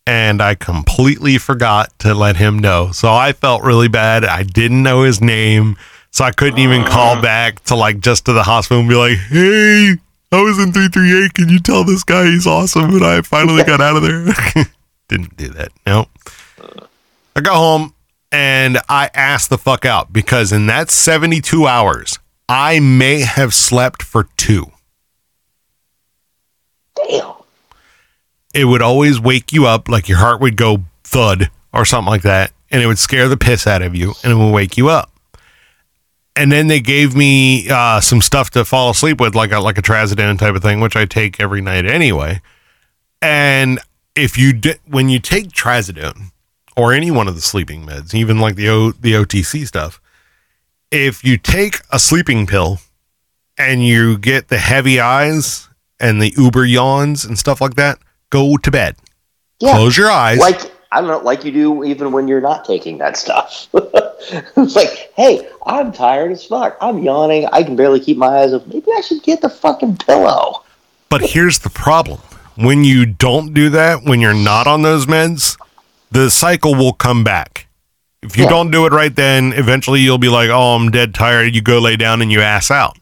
And I completely forgot to let him know. So I felt really bad. I didn't know his name. So I couldn't even call oh. back to like just to the hospital and be like, hey, I was in 338. Can you tell this guy he's awesome? And I finally got out of there. *laughs* Didn't do that. No. I got home and I asked the fuck out because in that 72 hours, I may have slept for two. Damn. It would always wake you up, like your heart would go thud or something like that, and it would scare the piss out of you and it would wake you up. And then they gave me uh, some stuff to fall asleep with, like a like a trazodone type of thing, which I take every night anyway. And if you di- when you take trazodone or any one of the sleeping meds, even like the o- the OTC stuff, if you take a sleeping pill and you get the heavy eyes and the uber yawns and stuff like that, go to bed. Yeah. Close your eyes. Like I don't know, like you do even when you're not taking that stuff. it's *laughs* like, hey, I'm tired as fuck. I'm yawning. I can barely keep my eyes open. Maybe I should get the fucking pillow. But here's the problem. When you don't do that, when you're not on those meds, the cycle will come back. If you Yeah. don't do it right then, eventually you'll be like, oh, I'm dead tired. You go lay down and you ass out.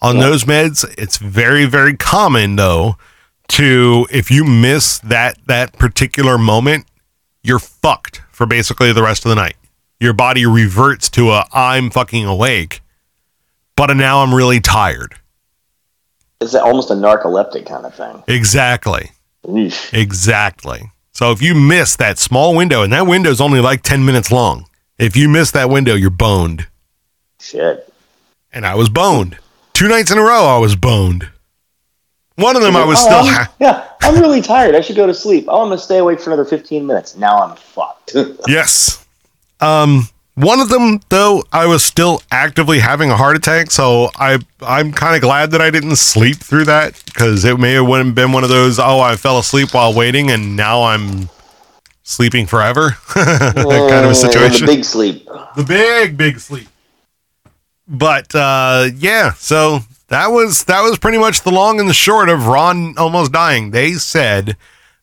On those meds, it's very, very common though to if you miss that that particular moment, you're fucked for basically the rest of the night. Your body reverts to a I'm fucking awake, but now I'm really tired. It's almost a narcoleptic kind of thing. Exactly. Eesh. Exactly. So if you miss that small window, and that window is only like 10 minutes long, if you miss that window, you're boned. Shit. And I was boned. Two nights in a row, I was boned. One of them, I was Oh, still. I'm- yeah, I'm really tired. I should go to sleep. Oh, I'm gonna stay awake for another 15 minutes. Now I'm fucked. *laughs* yes. Um, one of them, though, I was still actively having a heart attack. So I, I'm kind of glad that I didn't sleep through that because it may have wouldn't been one of those. Oh, I fell asleep while waiting, and now I'm sleeping forever *laughs* kind of a situation. The big sleep. the big big sleep but uh yeah so that was that was pretty much the long and the short of ron almost dying they said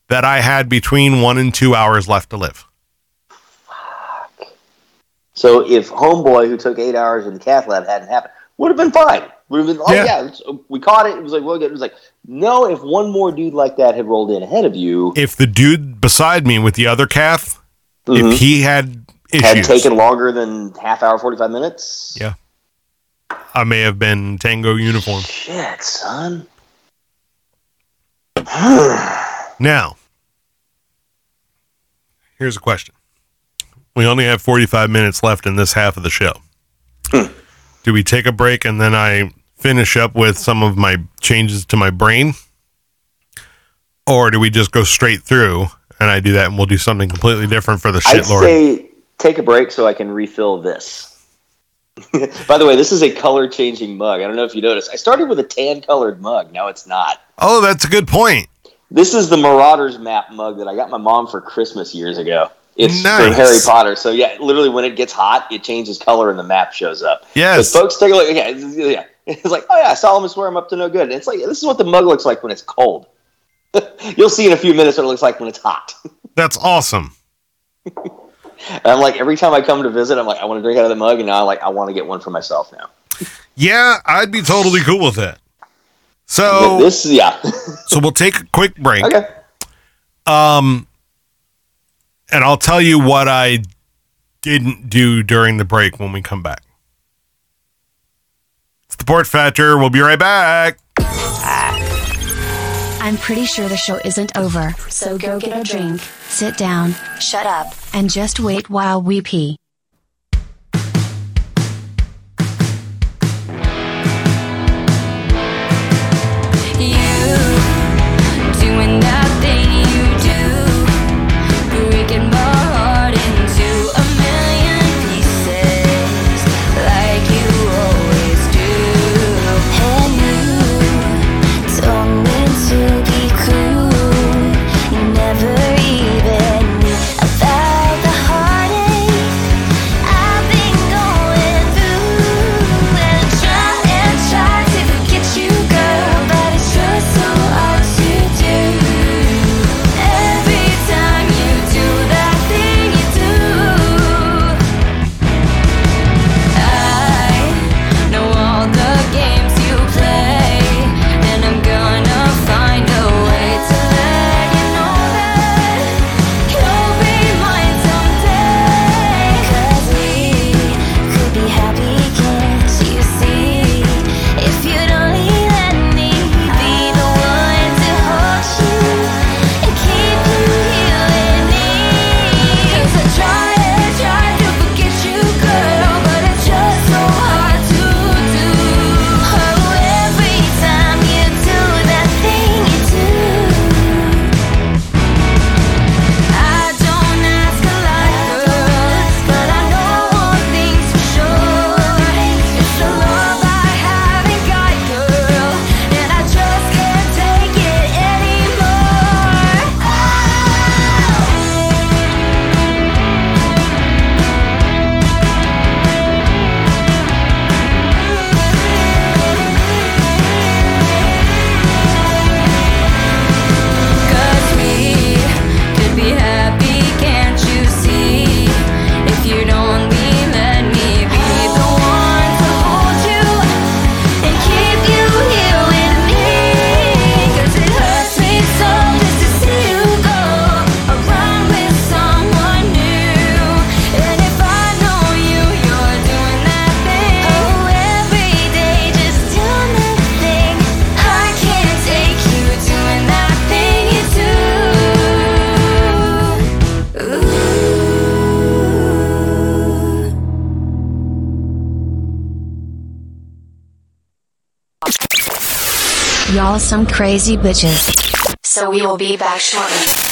that i had between one and two hours left to live Fuck. So if Homeboy, who took eight hours in the cath lab, hadn't happened, would have been fine. Would have been. Oh Yeah. yeah, we caught it. It was like well. It was like no. If one more dude like that had rolled in ahead of you, if the dude beside me with the other calf Mhm. if he had had taken longer than half hour, forty five minutes. Yeah. I may have been tango uniform Shit, son. Now, here's a question. We only have 45 minutes left in this half of the show. Do we take a break and then I finish up with some of my changes to my brain? Or do we just go straight through and I do that and we'll do something completely different for the I'd shit lord? say take a break so I can refill this. *laughs* By the way, this is a color changing mug. I don't know if you noticed. I started with a tan colored mug. Now it's not. Oh, that's a good point. This is the Marauders map mug that I got my mom for Christmas years ago. It's Nice. from Harry Potter. So yeah, literally when it gets hot, it changes color and the map shows up. Yes. But folks, take a look. Yeah, it's, yeah. *laughs* It's like, oh yeah, Solomon swear I'm up to no good. And it's like this is what the mug looks like when it's cold. *laughs* You'll see in a few minutes what it looks like when it's hot. That's awesome. *laughs* And I'm like, every time I come to visit, I'm like, I want to drink out of the mug, and now I'm like, I want to get one for myself now. Yeah, I'd be totally cool with that. So, this, yeah, *laughs* so we'll take a quick break. okay. Um, and I'll tell you what I didn't do during the break when we come back. It's the Porch Factor. We'll be right back. I'm pretty sure the show isn't over, so go get a drink, sit down, shut up, and just wait while we pee. Some crazy bitches. So we will be back shortly.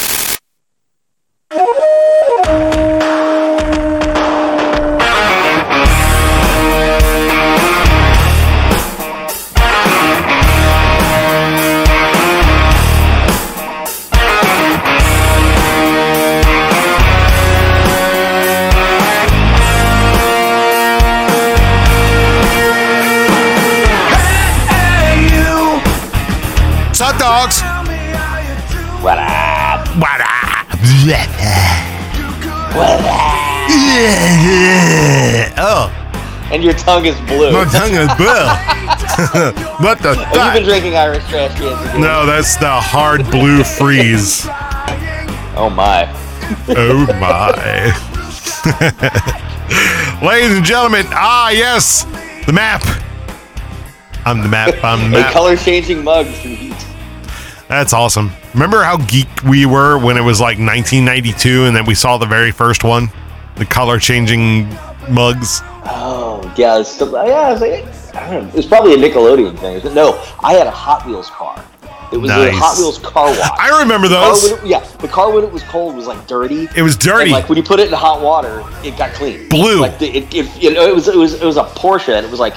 Oh, And your tongue is blue. my tongue is blue. *laughs* what the Have you been drinking Irish trash cans? No, that's the hard blue freeze. Oh my. Oh my. *laughs* Ladies and gentlemen, ah, yes, the map. I'm the map. I'm the map. color changing mug from Heat. That's awesome. Remember how geek we were when it was like 1992 and then we saw the very first one? The color changing mugs. Oh yeah, it's still, yeah. It was, like, I don't know, probably a Nickelodeon thing. No, I had a Hot Wheels car. It was a Hot Wheels car wash. *laughs* I remember those. when it- yeah, the car when it was cold was like dirty. It was dirty. like when you put it in hot water, it got clean. Blue. Like the, it, it, you know, it was it was it was a Porsche, and it was like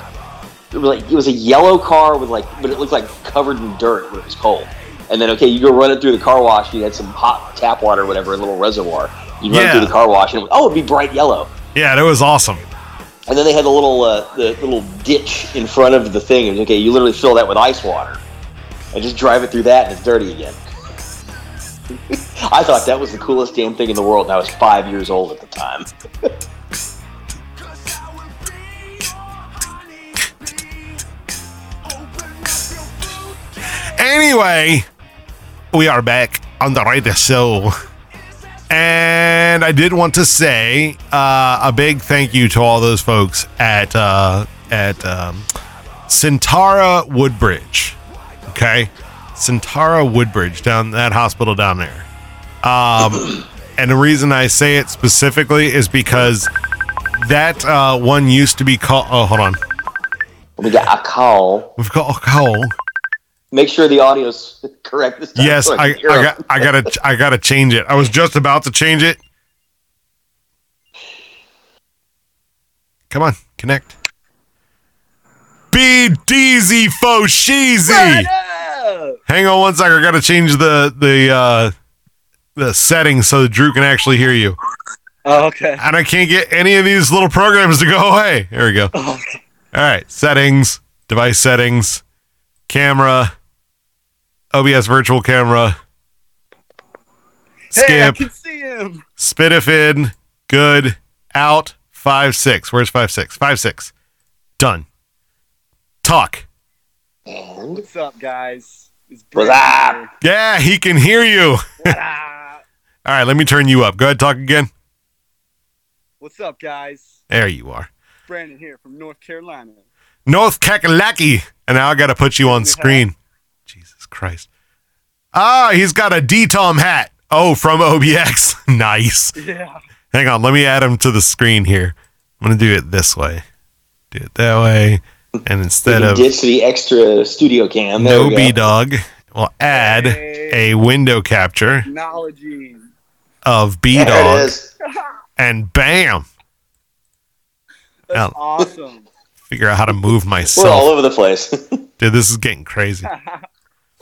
it was like it was a yellow car with like, but it looked like covered in dirt when it was cold. And then okay, you go run it through the car wash. You had some hot tap water, or whatever, a little reservoir. You run Yeah. through the car wash, and it, oh, it'd be bright yellow. yeah, that was awesome. And then they had the little uh, the little ditch in front of the thing. And okay, you literally fill that with ice water, and just drive it through that, and it's dirty again. *laughs* I thought that was the coolest damn thing in the world. And I was five years old at the time. *laughs* Anyway, we are back on the radio show. And I did want to say uh, a big thank you to all those folks at uh, at um, Sentara Woodbridge. Okay, Sentara Woodbridge down that hospital down there. Um, *clears throat* and the reason I say it specifically is because that uh, one used to be called. Oh, hold on. We got a call. We've got a call. Make sure the audio's *laughs* correct this time. Yes, so I, I 'em. got I gotta *laughs* I gotta change it. I was just about to change it. Come on, connect. Be deezy fo sheezy. Hang on one second. I gotta change the the uh the settings so that Drew can actually hear you. Oh, okay. And I can't get any of these little programs to go away. Here we go. *laughs* Okay. All right, settings, device settings, camera, OBS virtual camera. Hey, I Skip, can see him. S/PDIF, good, out, five six. Where's five six? Five six. Done. Talk. What's up, guys? It's What's up? Yeah, he can hear you. *laughs* What? All right, let me turn you up. Go ahead, talk again. What's up, guys? There you are. Brandon here from North Carolina. North Kakalaki. And now I got to put you on screen. Jesus Christ. Ah, he's got a D-Tom hat. Oh, from OBX. *laughs* nice. Yeah. Hang on, let me add him to the screen here. I'm going to do it this way. Do it that way. And instead of ditch the extra studio cam. There no we B dog, we'll add Hey. a window capture Technology. of B dog. *laughs* And bam, That's Now- awesome. figure out how to move myself. We're all over the place. *laughs* Dude, this is getting crazy.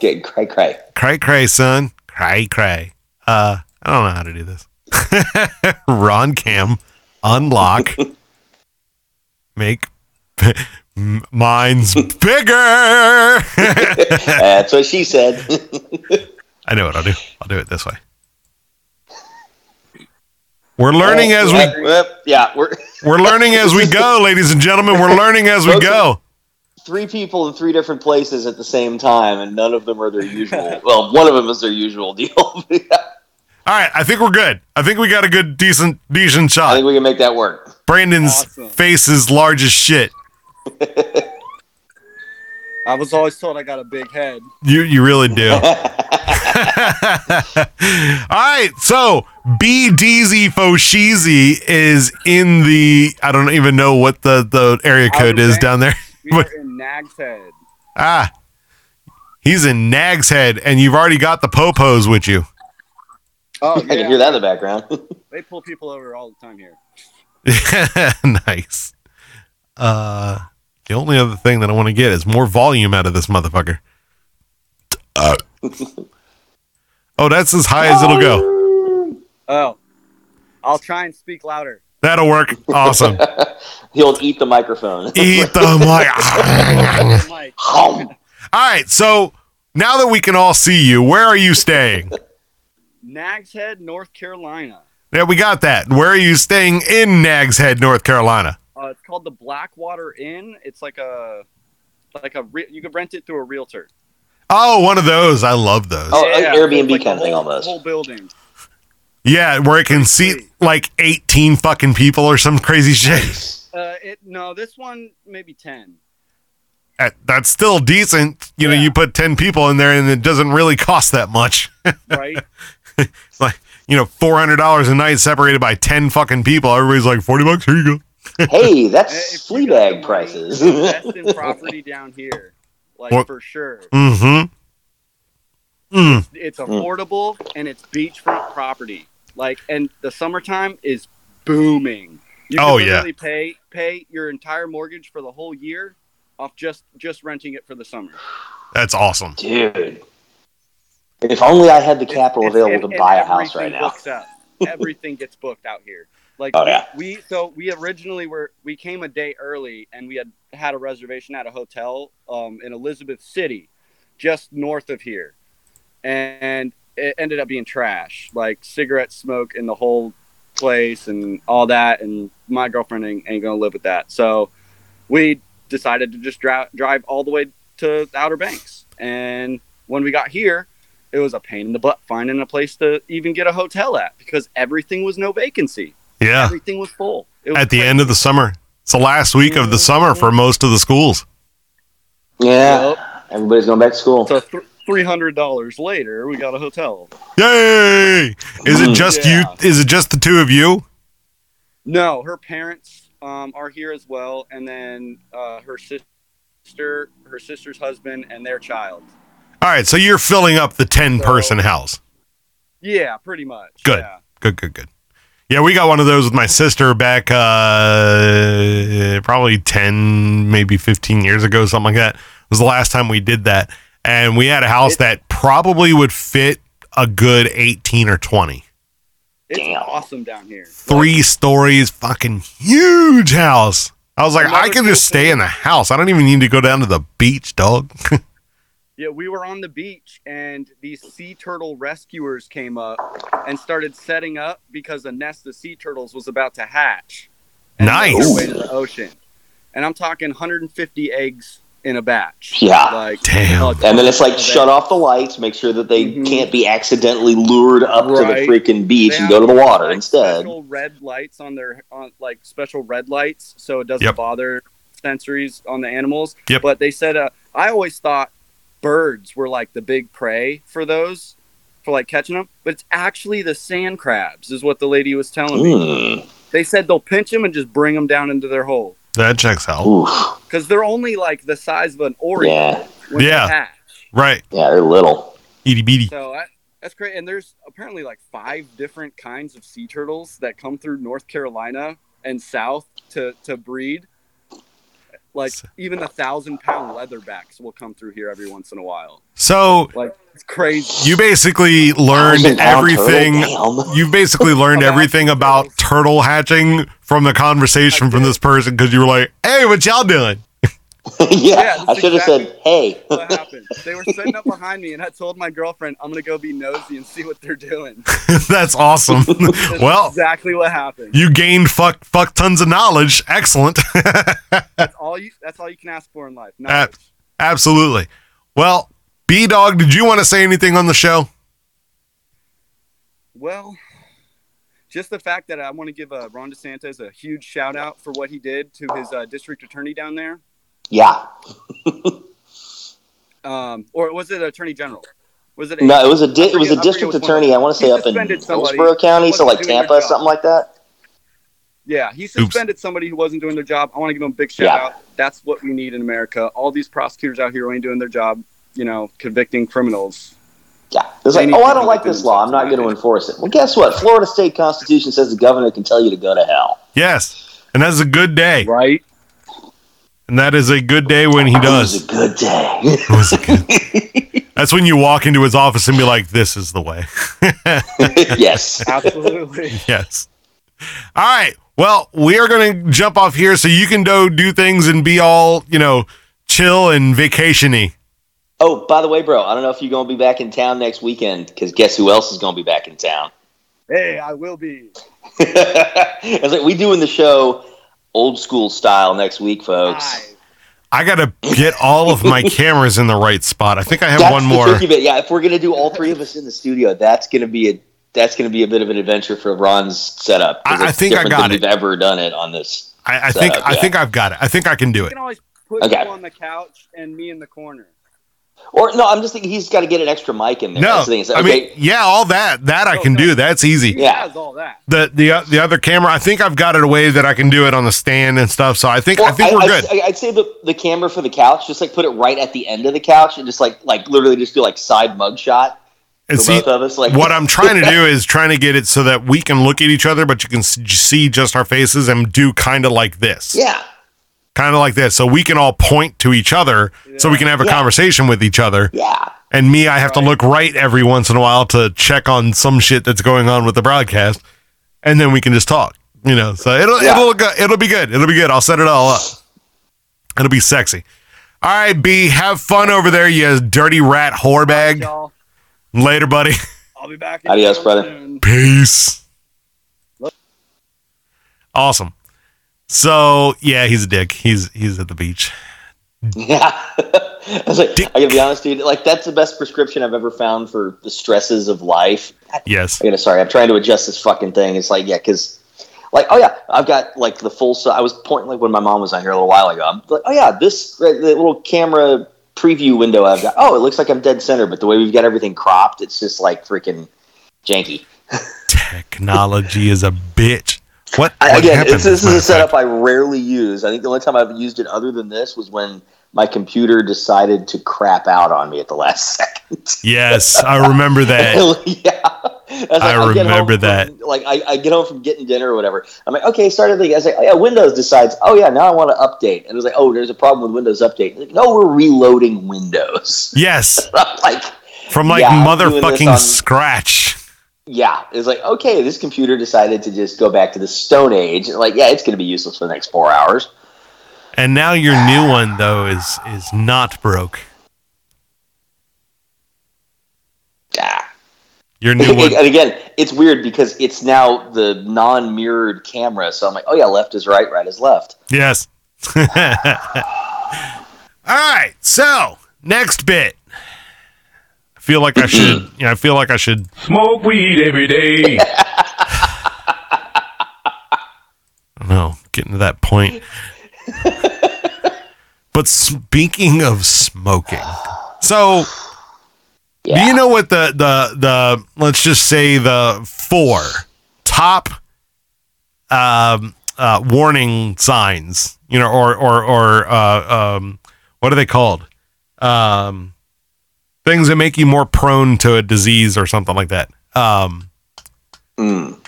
Get cray cray. Cray cray, son. Cray cray. Uh, I don't know how to do this. *laughs* Ron Cam, unlock, *laughs* make *laughs* mine's bigger. That's what she said. I know what I'll do. I'll do it this way. We're learning as we yeah, yeah, we're we're learning as we go, ladies and gentlemen. We're learning as we go. Three people in three different places at the same time, and none of them are their usual. *laughs* well, one of them is their usual deal. *laughs* All right, I think we're good. I think we got a good, decent, decent shot. I think we can make that work. Brandon's Awesome. face is large as shit. *laughs* I was always told I got a big head. You you really do. All right, so B Deezy Foshizi is in the I don't even know what the the area code is down there. We But- were in Nag's Head. Ah, He's in Nag's Head, and you've already got the popos with you. Oh, *laughs* I can hear that in the background. *laughs* They pull people over all the time here. *laughs* nice. Uh, the only other thing that I want to get is more volume out of this motherfucker. Uh. oh, that's as high as it'll go. Oh, I'll try and speak louder. That'll work. Awesome. *laughs* He'll eat the microphone. *laughs* Eat the mic. *laughs* Hum. All right. So now that we can all see you, where are you staying? Nags Head, North Carolina. Yeah, we got that. Where are you staying in Nags Head, North Carolina? Uh, it's called the Blackwater Inn. It's like a like a re- you could rent it through a realtor. Oh, one of those. I love those. Oh, like so Airbnb it's like kind of the thing whole- almost. Whole building. Yeah, where it can seat like 18 fucking people or some crazy shit. Uh, it no, this one maybe ten. That- That's still decent. You know, you put 10 people in there and it doesn't really cost that much. Right? It's *laughs* like, you know, $400 a night separated by 10 fucking people. Everybody's like, 40 bucks, here you go. *laughs* Hey, that's flea you got the Fleabag money, prices. *laughs* Invest in property down here, like What- for sure. Mm hmm. Mm. It's affordable and it's beachfront property. Like, and the summertime is booming. You can Oh, yeah. pay pay your entire mortgage for the whole year off just just renting it for the summer. That's awesome. Dude. If only I had the capital It's- available and- to and buy a house right now. up. Everything gets booked out here. Like Oh, yeah. we so we originally were we came a day early and we had had a reservation at a hotel um, in Elizabeth City, just north of here, and it ended up being trash, like cigarette smoke in the whole place and all that. And my girlfriend ain't, ain't gonna live with that, so we decided to just dri- drive all the way to the Outer Banks. And when we got here, it was a pain in the butt finding a place to even get a hotel at because everything was no vacancy. Yeah. Everything was full. It was At the crazy. end of the summer. It's the last week of the summer for most of the schools. Yeah. Everybody's going back to school. So th- three hundred dollars later, we got a hotel. Yay! Is it just Yeah. you? Is it just the two of you? No, her parents um, are here as well, and then uh, her sister, her sister's husband, and their child. All right, so you're filling up the 10 person house. Yeah, pretty much. Good. Yeah. Good, good, good. Yeah, we got one of those with my sister back uh probably 10 maybe 15 years ago something like that. was the last time we did that. And we had a house It- that probably would fit a good 18 or 20. It's Damn. awesome down here. Three stories, fucking huge house. I was like, I can just stay thing- in the house. I don't even need to go down to the beach, dog. *laughs* Yeah, we were on the beach and these sea turtle rescuers came up and started setting up because a nest of sea turtles was about to hatch. and Nice. their way to the ocean. And I'm talking 150 eggs in a batch. Yeah. Like, Damn. a And then it's like shut eggs. off the lights, make sure that they Mhm. can't be accidentally lured up to the freaking beach They and go to the water like, instead. Special red lights on their on like special red lights, so it doesn't Yep. bother sensories on the animals. Yep. But they said, uh, I always thought birds were like the big prey for those, for like catching them. But it's actually the sand crabs, is what the lady was telling me. Mm. They said they'll pinch them and just bring them down into their hole that checks out. Because they're only like the size of an Oreo Yeah. when Yeah. hatch. Right. Yeah, they're little. Itty bitty. So I, that's great. And there's apparently like five different kinds of sea turtles that come through North Carolina and south to, to breed. Like even the thousand pound leatherbacks will come through here every once in a while. So Like it's crazy. you basically learned Thousand pound turtle? everything. Damn. You basically *laughs* learned About everything about turtle hatching from the conversation from this person because you were like, "Hey, what y'all doing?" *laughs* yeah, Yeah, I that's should have exactly said, "Hey." what happened. They were sitting up behind me and I told my girlfriend I'm gonna go be nosy and see what they're doing. *laughs* That's awesome. *laughs* That's well, exactly what happened. you gained fuck fuck tons of knowledge. Excellent. That's all you that's all you can ask for in life. Uh, Absolutely. Well, B Dog, did you want to say anything on the show? Well, just the fact that I want to give uh, Ron DeSantis a huge shout out for what he did to his uh, district attorney down there, Yeah. *laughs* um, or was it attorney general? Was it? No, it was a di- it was a I forget- I forget district which attorney. I want to say up in Hillsborough County, so like wasn't doing their Tampa, something like that. Yeah, he suspended somebody who wasn't doing their job. I want to give him a big shout Yeah. out. That's what we need in America. All these prosecutors out here ain't doing their job. you know, convicting criminals. Yeah. It's like, oh, I don't like this law. I'm not going to enforce it. Well, guess what? Florida state constitution says the governor can tell you to go to hell. Yes. And that's a good day. Right? And that is a good day when he does. It was does. a good day. *laughs* It was a good- *laughs* That's when you walk into his office and be like, this is the way. *laughs* yes. Absolutely. yes. All right. Well, we are going to jump off here so you can go do things and be all, you know, chill and vacationy. Oh, by the way, bro, I don't know if you're going to be back in town next weekend because guess who else is going to be back in town? hey, I will be. it's like we doing the show old school style next week, folks. Hi. I got to get all of my *laughs* cameras in the right spot. I think I have That's one more. bit. Yeah, if we're gonna do all three of us in the studio, that's gonna be a that's gonna be a bit of an adventure for Ron's setup. I- I think I got than it. We've ever done it on this. I, I think setup, I think I've got it. I think I can do You it. can always put Okay. you on the couch and me in the corner. Or no, I'm just thinking he's got to get an extra mic in there. No, the thing. It's, I mean, yeah, all that that I can do. That's easy. Yeah. all that. The the uh, the other camera, I think I've got it a way that I can do it on the stand and stuff. So I think I Well, think we're I'd, good. I'd, I'd say the, the camera for the couch, just like put it right at the end of the couch and just like like literally just do like side mug shot And see, both of us. Like what I'm trying to *laughs* do is trying to get it so that we can look at each other, but you can see just our faces and do kind of like this, yeah, kind of like this, so we can all point to each other, so we can have a Yeah. conversation with each other. yeah. And me, I have to look right every once in a while to check on some shit that's going on with the broadcast, and then we can just talk. You know, so it'll Yeah. it'll go- it'll be good. It'll be good. I'll set it all up. It'll be sexy. All right, B, have fun over there, you dirty rat whore bag. Y'all, Later, buddy. I'll be back. in Adios, town brother. soon. Peace. Awesome. So yeah, he's a dick. He's he's at the beach. Yeah. *laughs* I was like, I gotta be honest, dude. Like, that's the best prescription I've ever found for the stresses of life. Yes. I gotta, sorry, I'm trying to adjust this fucking thing. It's like, yeah, because, like, oh yeah, I've got like the full. So I was pointing like when my mom was on here a little while ago. I'm like, oh yeah, this right, the little camera preview window I've got. Oh, it looks like I'm dead center, but the way we've got everything cropped, it's just like freaking janky. *laughs* Technology is a bitch. What, I, what again, this is a setup I rarely use. I think the only time I've used it other than this was when my computer decided to crap out on me at the last *laughs* second. Yes, I remember *laughs* that. *laughs* yeah. I, was I remember from- that. Like, I, I get home from getting dinner or whatever. I'm like, okay, start a thing. I was like, oh, yeah, Windows decides, oh, yeah, now I want to update. And it was like, oh, there's a problem with Windows Update. Like, no, we're reloading Windows. Yes, like, from like Yeah, I'm doing this motherfucking scratch. Yeah. It's like, okay, this computer decided to just go back to the Stone Age. Like, yeah, it's going to be useless for the next four hours. And now your new *sighs* one though is is not broke. Yeah. Your *laughs* new one. and again, it's weird because it's now the non-mirrored camera. So I'm like, oh yeah, left is right, right is left. Yes. *laughs* All right. So next bit. I feel like I should. *clears throat* Yeah, I feel like I should. Smoke weed every day. *laughs* *laughs* I don't know. Getting to that point. but speaking of smoking, so Yeah. do you know what the the the let's just say the four top um uh warning signs you know or or or uh um what are they called um things that make you more prone to a disease or something like that um Mm.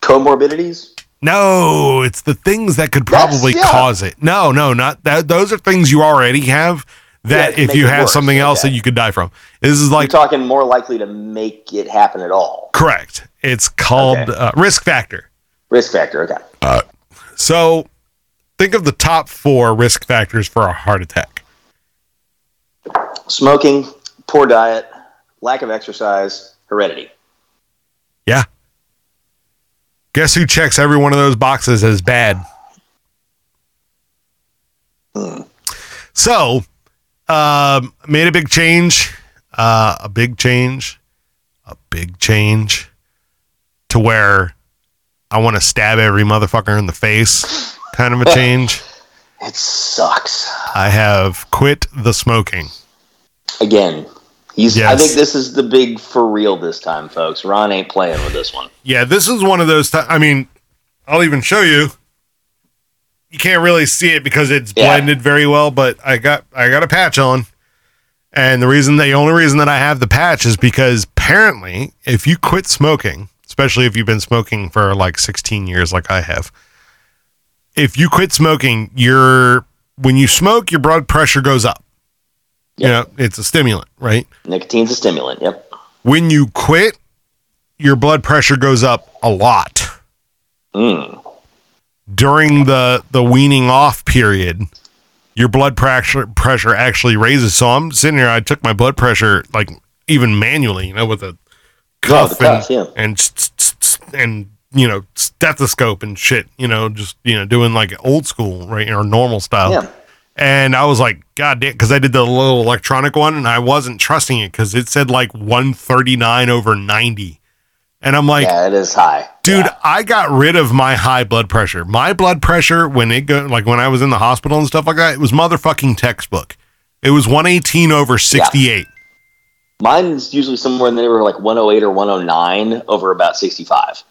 Comorbidities? no it's the things that could probably yeah. cause it no no not that those are things you already have that Yeah, if you have worse, something else okay. that you could die from this is You're like talking more likely to make it happen at all. correct it's called Okay. uh, risk factor Risk factor, okay. So think of the top four risk factors for a heart attack. Smoking, poor diet, lack of exercise, heredity. Yeah. Guess who checks every one of those boxes as bad? Hmm. So, um, made a big change, uh, a big change, a big change to where I want to stab every motherfucker in the face kind of a change. It sucks. I have quit the smoking. Again, he's. I think this is the big for real this time, folks. Ron ain't playing with this one. Yeah, this is one of those. Ti- I mean, I'll even show you. You can't really see it because it's Yeah. blended very well, but I got I got a patch on, And the reason, the only reason that I have the patch is because apparently, if you quit smoking, especially if you've been smoking for like 16 years, like I have, if you quit smoking, your when you smoke, your blood pressure goes up. You know, it's a stimulant, right? Nicotine's a stimulant. Yep. When you quit, your blood pressure goes up a lot. Mm. during the the weaning off period, your blood pressure pressure actually raises. So I'm sitting here. I took my blood pressure like even manually, you know, with a cuff, cuff, and, yeah. and and you know stethoscope and shit. You know, just you know doing like old school right or normal style. Yeah. And I was like, God damn, because I did the little electronic one and I wasn't trusting it because it said like 139 over 90. And I'm like, yeah, it is high. dude Yeah. i got rid of my high blood pressure my blood pressure when it go like when i was in the hospital and stuff like that it was motherfucking textbook it was 118 over 68 Mine's usually somewhere in the neighborhood like 108 or 109 over about 65.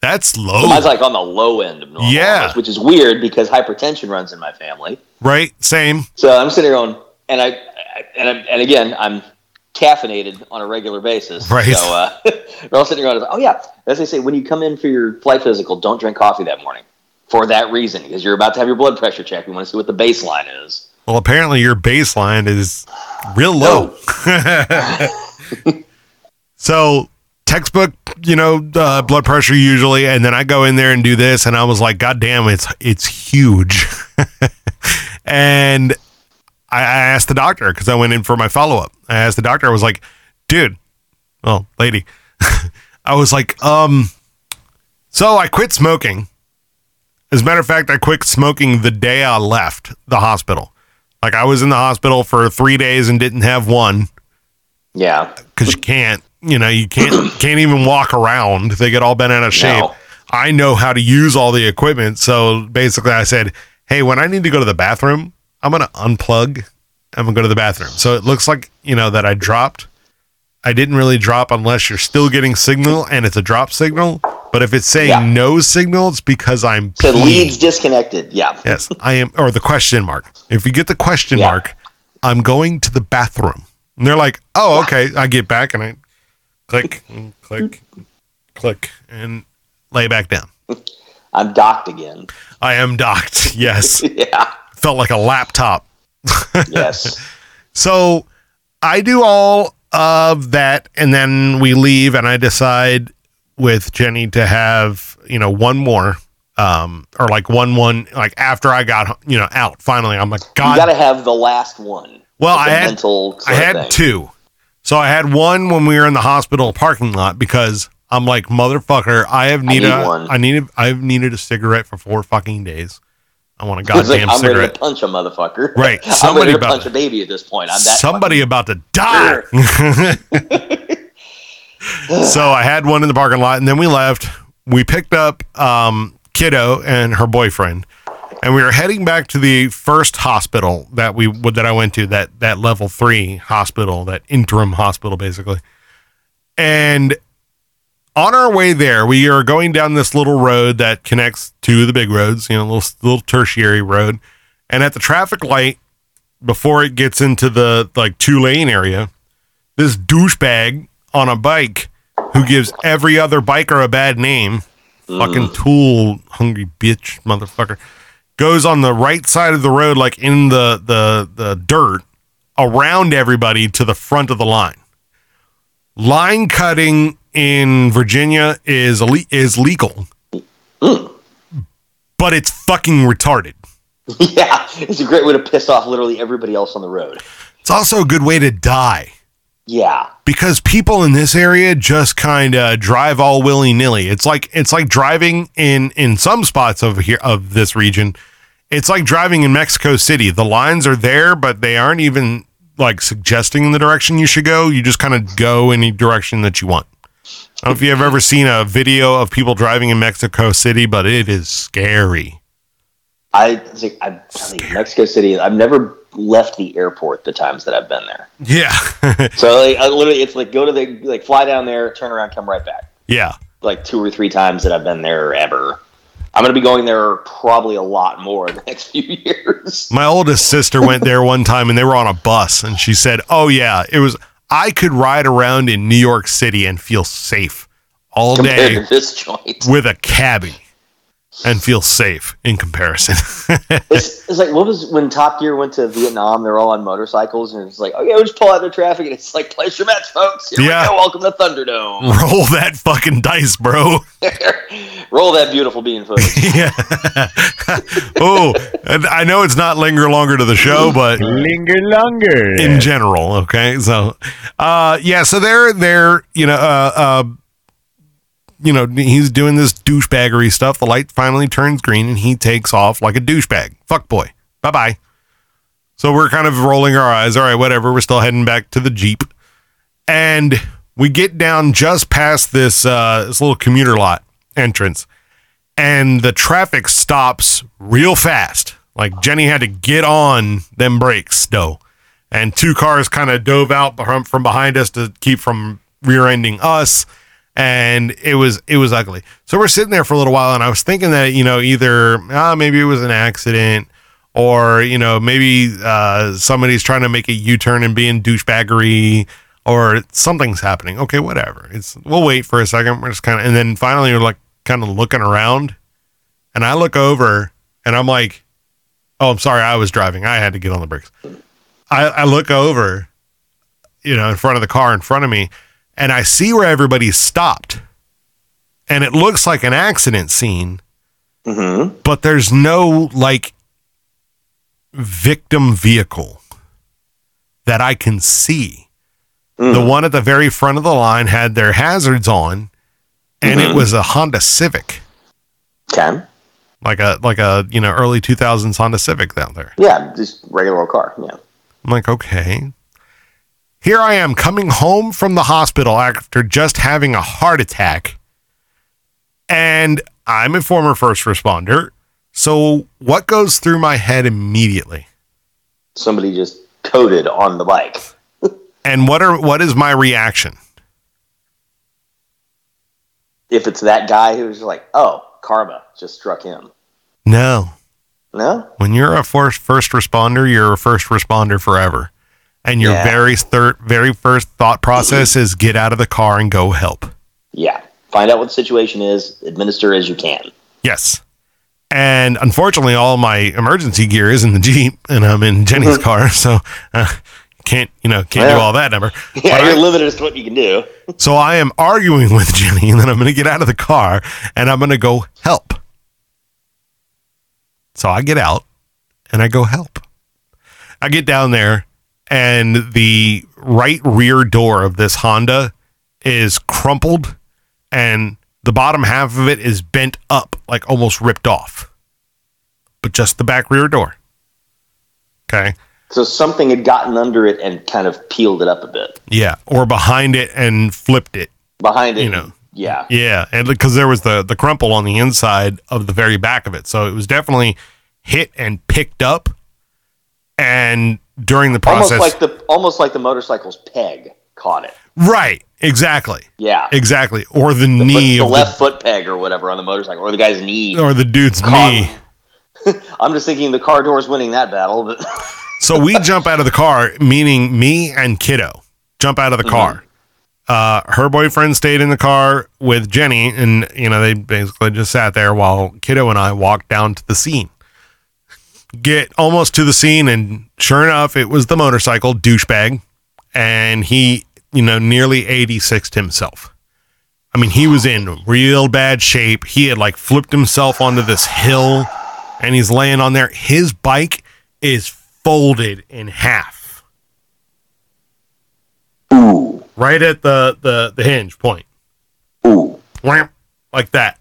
that's So low mine's like on the low end of normal, Yeah. which is weird because hypertension runs in my family. Right same So I'm sitting here going, and I, and I, and again, I'm caffeinated on a regular basis. Right. So uh, *laughs* we're all sitting around. Oh yeah, as they say, when you come in for your flight physical, don't drink coffee that morning for that reason because you're about to have your blood pressure checked. We want to see what the baseline is. well apparently your baseline is real low *laughs* so textbook you know uh, blood pressure usually and then i go in there and do this and i was like god damn it's it's huge *laughs* and I, I asked the doctor because I went in for my follow up. I asked the doctor, I was like, dude, well, lady, *laughs* I was like, um, so I quit smoking. As a matter of fact, I quit smoking the day I left the hospital. Like I was in the hospital for three days and didn't have one Yeah. because you can't, you know, you can't *clears throat* can't even walk around. They get all bent out of shape. No. I know how to use all the equipment. So basically, I said, "Hey, when I need to go to the bathroom, I'm gonna unplug. I'm gonna go to the bathroom." So it looks like you know that I dropped. I didn't really drop unless you're still getting signal and it's a drop signal. But if it's saying Yeah. no signal, it's because I'm So peeing. leads disconnected. Yeah. Yes, I am, or the question mark. If you get the question Yeah. mark, I'm going to the bathroom. And they're like, oh, okay. I get back and I click, and click, click, and lay back down. *laughs* I'm docked again. I am docked. *laughs* Yes. *laughs* yeah. Felt like a laptop. *laughs* Yes. So I do all of that, and then we leave, and I decide with Jenny to have you know one more, um, or like one one like after I got you know out. Finally, I'm like, God you got to have the last one. Well, I had- I had thing. two. So I had one when we were in the hospital parking lot because I'm like, motherfucker, I have need needed one. I needed I've needed a cigarette for four fucking days. I want a It's like, goddamn I'm ready cigarette. to punch a motherfucker. Right. *laughs* I'm Somebody about punch to- a baby at this point. I'm that Somebody about to die. *laughs* so I had one in the parking lot, and then we left. We picked up um, Kiddo and her boyfriend, and we were heading back to the first hospital that we that I went to that that level three hospital, that interim hospital, basically. And on our way there, we are going down this little road that connects to the big roads, you know, little little tertiary road. And at the traffic light, before it gets into the like two lane area, this douchebag on a bike who gives every other biker a bad name, fucking tool hungry bitch motherfucker, goes on the right side of the road, like in the the the dirt, around everybody to the front of the line. Line cutting in Virginia is ele- is legal, mm. but it's fucking retarded. *laughs* yeah, it's a great way to piss off literally everybody else on the road. It's also a good way to die. Yeah, because people in this area just kind of drive all willy nilly. It's like it's like driving in in some spots of here of this region. It's like driving in Mexico City. The lines are there, but they aren't even like suggesting the direction you should go. You just kind of go any direction that you want. I don't know if you have ever seen a video of people driving in Mexico City, but it is scary. I I'm you, Mexico City. I've never left the airport the times that I've been there. Yeah, *laughs* So like, I literally, it's like go to the like fly down there, turn around, come right back. yeah. Like two or three times that I've been there ever. I'm going to be going there probably a lot more in *laughs* the next few years. My oldest sister went there one time and they were on a bus and she said, "Oh yeah, it was I could ride around in New York City and feel safe all Compared day this joint, with a cabbie and feel safe in comparison." *laughs* it's, it's like what was when Top Gear went to Vietnam? They're all on motorcycles, and it's like, okay, we'll just pull out the traffic, and it's like, place your bets, folks. Here Yeah. we go. Welcome to Thunderdome. *laughs* Roll that fucking dice, bro. *laughs* Roll that beautiful bean footage. yeah. oh, I know it's not linger longer to the show, but Linger longer. in general. Okay, so uh, yeah, so they're they're you know uh, uh, you know he's doing this douchebaggery stuff. The light finally turns green, and he takes off like a douchebag. Fuck boy, bye bye. So we're kind of rolling our eyes. All right, whatever. We're still heading back to the jeep, and we get down just past this uh, this little commuter lot entrance, and the traffic stops real fast. Like Jenny had to get on them brakes, though and two cars kind of dove out from, behind us to keep from rear-ending us and it was it was ugly. So we're sitting there for a little while and i was thinking that you know either ah, maybe it was an accident or you know maybe uh, somebody's trying to make a u-turn and being douchebaggery or something's happening. Okay whatever. It's we'll wait for a second. We're just kind of and then finally we're like kind of looking around and i look over and i'm like oh i'm sorry i was driving. I had to get on the brakes. I, I look over, you know, in front of the car in front of me, and I see where everybody's stopped. And it looks like an accident scene, hmm but there's no like victim vehicle that I can see. The one at the very front of the line had their hazards on, and it was a Honda Civic, Okay. like a like a you know early 2000s Honda Civic down there. Yeah, just regular old car. Yeah. I'm like, okay. Here I am coming home from the hospital after just having a heart attack. And I'm a former first responder. So what goes through my head immediately? Somebody just coded on the bike. *laughs* And what are what is my reaction? If it's that guy who's like, oh, karma just struck him. No. No? When you're a first first responder, you're a first responder forever. And your Yeah. very third very first thought process is get out of the car and go help. Yeah. Find out what the situation is, administer as you can. Yes. And unfortunately, all my emergency gear is in the Jeep and I'm in Jenny's car. So uh, can't, you know, can't do all that number. *laughs* Yeah, But you're I- limited as to what you can do. *laughs* so I am arguing with Jenny and then I'm going to get out of the car and I'm going to go help. So I get out and I go help. I get down there and the right rear door of this Honda is crumpled and the bottom half of it is bent up, like almost ripped off. But just the back rear door. Okay. So something had gotten under it and kind of peeled it up a bit. Yeah. Or behind it and flipped it. Behind it, You know. yeah. Yeah, and because there was the the crumple on the inside of the very back of it, so it was definitely hit and picked up. And during the process, Almost like the almost like the motorcycle's peg caught it. right, exactly, Yeah. exactly, or the, The, foot- knee the of left foot peg or whatever on the motorcycle, or the guy's knee. or the dude's Caught- knee. *laughs* I'm just thinking the car door's winning that battle, but *laughs* So we jump out of the car, meaning me and Kiddo jump out of the car. Uh, her boyfriend stayed in the car with Jenny, and you know they basically just sat there while Kiddo and I walked down to the scene. Get almost to the scene, and sure enough, it was the motorcycle douchebag, and he, you know, nearly 86'd himself. I mean, he was in real bad shape. He had like flipped himself onto this hill, and he's laying on there. His bike is folded in half. ooh, right at the the the hinge point, ooh. Wham, like that.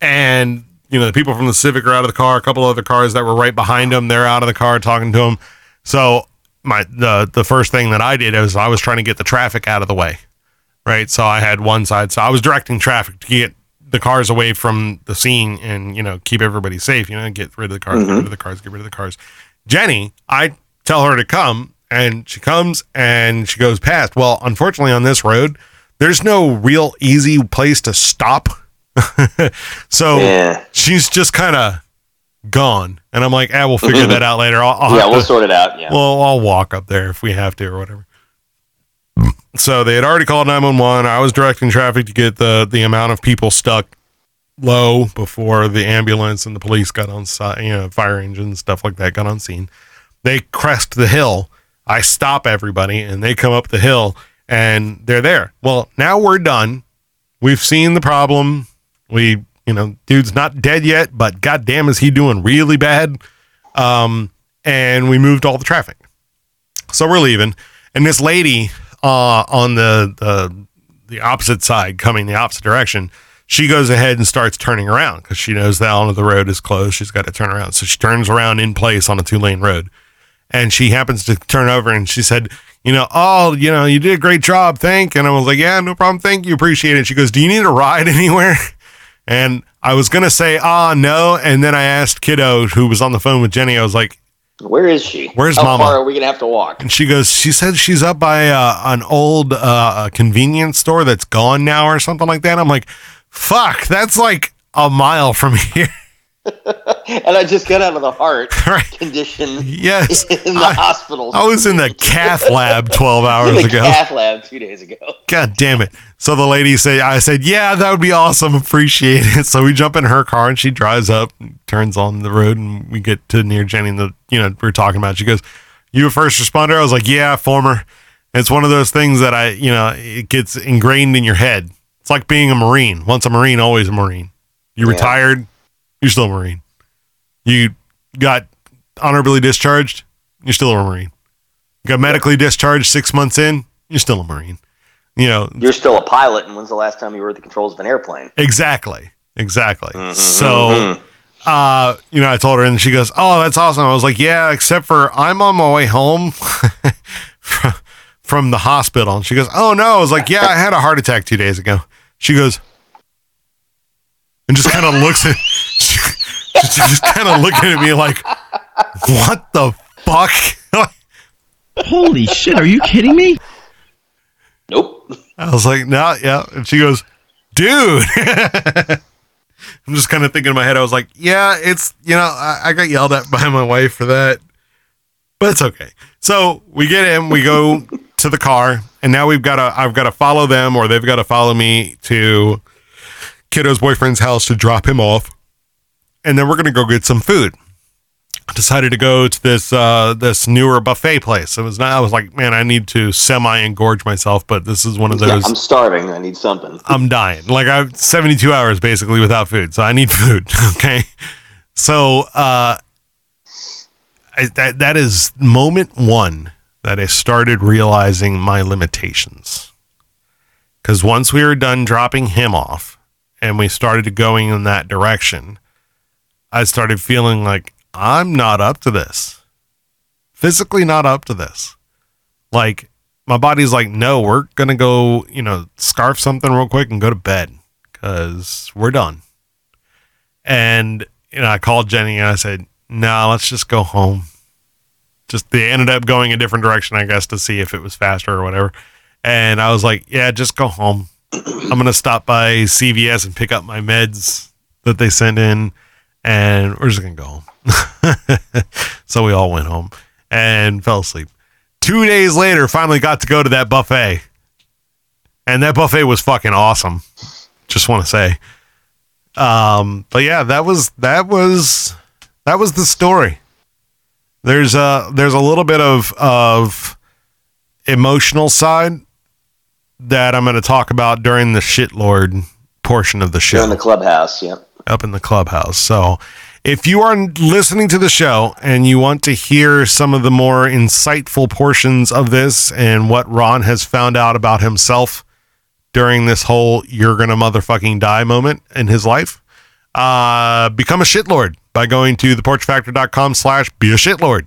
And you know, the people from the Civic are out of the car. A couple other cars that were right behind him, they're out of the car talking to him. So my the the first thing that I did is I was trying to get the traffic out of the way, right? So I had one side, so I was directing traffic to get the cars away from the scene and you know keep everybody safe. You know, get rid of the cars, get mm-hmm. rid of the cars, get rid of the cars. Jenny, I tell her to come, and she comes and she goes past. Well, unfortunately, on this road, there's no real easy place to stop so Yeah. she's just kind of gone, and I'm like, ah, we'll figure that out later. I'll, I'll yeah, we'll to- sort it out. Yeah. well, I'll walk up there if we have to or whatever. So they had already called 911. I was directing traffic to get the the amount of people stuck low before the ambulance and the police got on site, you know, fire engines, stuff like that got on scene. They crest the hill. I stop everybody and they come up the hill and they're there. Well, now we're done. We've seen the problem. We, you know, dude's not dead yet, but goddamn is he doing really bad. Um, and we moved all the traffic. So we're leaving, and this lady uh, on the, the the opposite side, coming the opposite direction, she goes ahead and starts turning around because she knows the element of the road is closed. She's got to turn around, so she turns around in place on a two lane road, and she happens to turn over and she said, "You know, oh, you know, you did a great job, thank." And I was like, "Yeah, no problem, thank you, appreciate it." She goes, "Do you need a ride *laughs* anywhere?" And I was gonna say, "Ah, no," and then I asked Kiddo, who was on the phone with Jenny, I was like. Where is she? Where's How Mama? far are we gonna have to walk? And she goes, she said she's up by uh, an old uh, convenience store that's gone now or something like that. I'm like, fuck, that's like a mile from *laughs* here. *laughs* and I just got out of the heart *laughs* Right. condition Yes. in the I- hospital. I was in the cath lab 12 in hours the ago. cath lab two days ago. God damn it. So the lady said, I said, yeah, that would be awesome. Appreciate it. *laughs* So we jump in her car and she drives up, turns on the road, and we get to near Jenny. And the, you know, we're talking about, it. she goes, you a first responder? I was like, yeah, former. It's one of those things that I, you know, it gets ingrained in your head. It's like being a Marine. Once a Marine, always a Marine. You Yeah. retired, you're still a Marine. You got honorably discharged, you're still a Marine. You got medically discharged six months in, you're still a Marine. You know, You're still a pilot, and when's the last time you were at the controls of an airplane? Exactly. Exactly. Mhm, So, mhm. uh, you know, I told her and she goes, Oh, that's awesome. I was like, Yeah, except for I'm on my way home *laughs* from- from the hospital. And she goes, Oh, no. I was like, Yeah, I had a heart attack two days ago. She goes, and just kind of looks at, *laughs* she, she's just kind of looking at me like, What the fuck? *laughs* Holy shit, are you kidding me? Nope. I was like, no, yeah. And she goes, dude. *laughs* I'm just kind of thinking in my head, I was like, yeah, it's, you know, I, I got yelled at by my wife for that, but it's okay. So we get in, we go *laughs* to the car, and now we've got to, I've got to follow them or they've got to follow me to Kiddo's boyfriend's house to drop him off. And then we're going to go get some food. Decided to go to this uh this newer buffet place. It was not I was like, man, I need to semi engorge myself, but this is one of Yeah, those I'm starving. I need something. *laughs* I'm dying. Like I'm 72 hours basically without food, so I need *laughs* food. Okay, so uh, I, that that is moment one that I started realizing my limitations. Because once we were done dropping him off, and we started going in that direction, I started feeling like I'm not up to this. Physically, not up to this. Like my body's like, no, we're gonna go, you know, scarf something real quick and go to bed because we're done. And you know, I called Jenny and I said, no, let's just go home. Just they ended up going a different direction, I guess, to see if it was faster or whatever. And I was like, yeah, just go home. *clears throat* I'm gonna stop by CVS and pick up my meds that they sent in, and we're just gonna go home. *laughs* so we all went home and fell asleep. Two days later, finally got to go to that buffet. And that buffet was fucking awesome. Just want to say. Um, but yeah, that was that was that was the story. There's a there's a little bit of of emotional side that I'm going to talk about during the shitlord portion of the show You're the clubhouse. Yeah. Up in the clubhouse. So, if you are listening to the show and you want to hear some of the more insightful portions of this and what Ron has found out about himself during this whole you're gonna motherfucking die moment in his life, uh, become a shitlord by going to theporchfactor.com slash be a shitlord.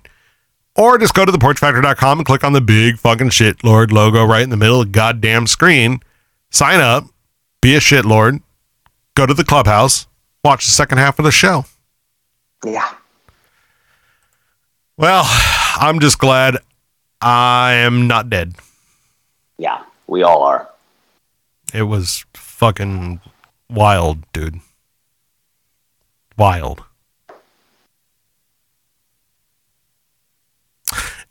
Or just go to theporchfactor.com and click on the big fucking shitlord logo right in the middle of the goddamn screen. Sign up, be a shitlord, go to the clubhouse, watch the second half of the show. Yeah. Well, I'm just glad I am not dead. Yeah. We all are. It was fucking wild, dude. Wild.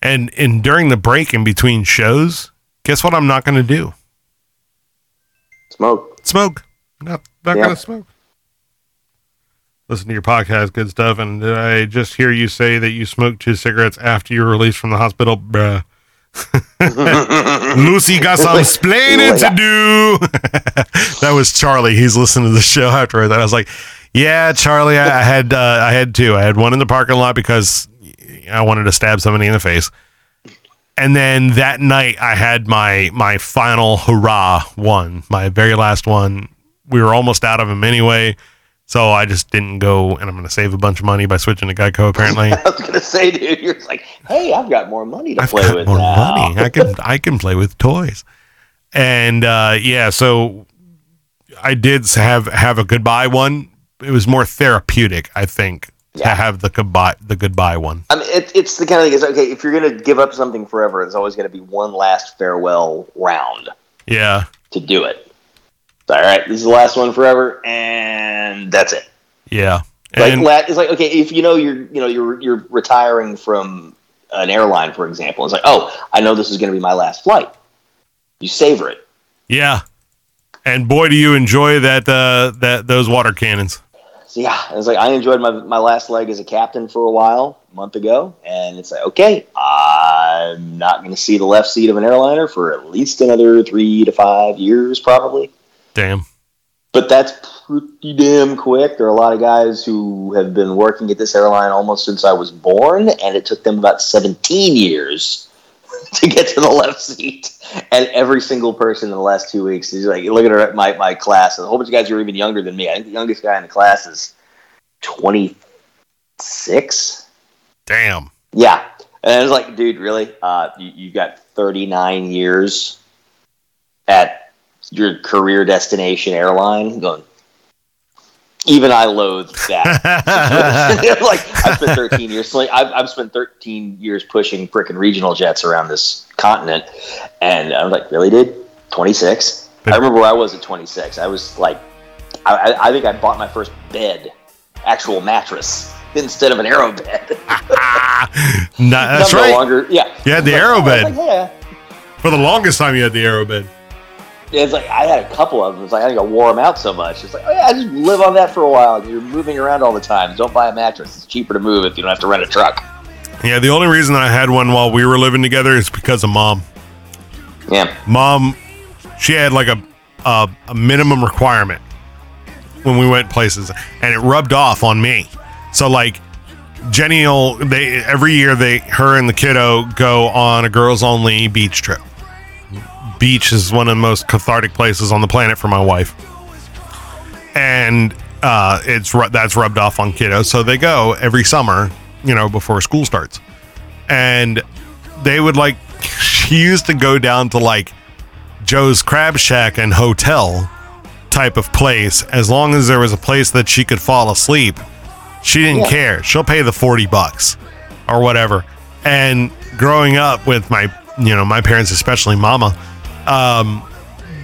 And and during the break in between shows, guess what I'm not going to do? Smoke. Smoke. Not not going to smoke. Listen to your podcast, good stuff. And did I just hear you say that you smoked two cigarettes after you were released from the hospital, bruh? *laughs* Lucy got some splaining to do. *laughs* that was Charlie. He's listening to the show after that. I was like, "Yeah, Charlie, I, I had uh, I had two. I had one in the parking lot because I wanted to stab somebody in the face, and then that night I had my my final hurrah one, my very last one. We were almost out of them anyway." So I just didn't go, and I'm going to save a bunch of money by switching to Geico. Apparently, *laughs* I was gonna say, dude, you're like, hey, I've got more money to I've play got with more now. money. I can I can play with toys. And uh, yeah, so I did have have a goodbye one. It was more therapeutic, I think, to have the goodbye the goodbye one. I mean, it, it's the kind of thing. Is okay if you're gonna give up something forever, there's always gonna be one last farewell round Yeah, to do it. All right, this is the last one forever, and that's it. yeah. Like And it's like okay, if you know you're you know you're you're retiring from an airline, for example, it's like oh, I know this is going to be my last flight. You savor it. yeah. And boy, do you enjoy that uh, that those water cannons. So yeah, it's like I enjoyed my my last leg as a captain for a while, a month ago, and it's like okay, I'm not going to see the left seat of an airliner for at least another three to five years, probably. Damn. But that's pretty damn quick. There are a lot of guys who have been working at this airline almost since I was born, and it took them about 17 years *laughs* to get to the left seat. And every single person in the last two weeks is like, look at my, my class, and a whole bunch of guys who are even younger than me. I think the youngest guy in the class is 26. Damn. Yeah. And it's like, dude, really? Uh, you, you got 39 years at your career destination airline going, even I loathe that. *laughs* *laughs* like, I've spent 13 years, like, I've, I've spent 13 years pushing frickin' regional jets around this continent. And I'm like, really, dude? 26? I remember where I was at 26. I was like, I, I- I think I bought my first bed, actual mattress, instead of an AeroBed. *laughs* Nah, that's right. No longer, yeah. You had the AeroBed. like, yeah. For the longest time, you had the AeroBed. It's like I had a couple of them. It's like I think I wore them out so much. It's like, oh yeah, I just live on that for a while. You're moving around all the time. Don't buy a mattress. It's cheaper to move if you don't have to rent a truck. Yeah, the only reason I had one while we were living together is because of mom. Yeah. Mom, she had like a a, a minimum requirement when we went places, and it rubbed off on me. So like, Jenny will they every year they her and the kiddo go on a girls only beach trip. Beach is one of the most cathartic places on the planet for my wife, and uh, it's that's rubbed off on kiddos. So they go every summer, you know, before school starts, and they would like. *laughs* She used to go down to like Joe's Crab Shack and Hotel type of place as long as there was a place that she could fall asleep. She didn't Yeah. care. She'll pay the 40 bucks or whatever. And growing up with my, you know, my parents, especially mama, um,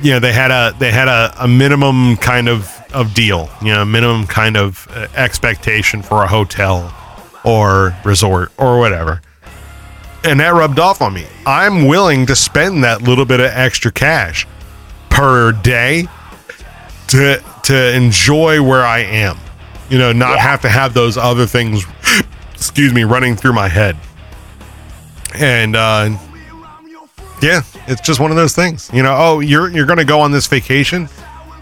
you know, they had a, they had a, a minimum kind of, of deal, you know, minimum kind of uh, expectation for a hotel or resort or whatever and that rubbed off on me. I'm willing to spend that little bit of extra cash per day to to enjoy where I am. You know, not have to have those other things *laughs* excuse me running through my head. And uh yeah, it's just one of those things. You know, oh, you're you're going to go on this vacation?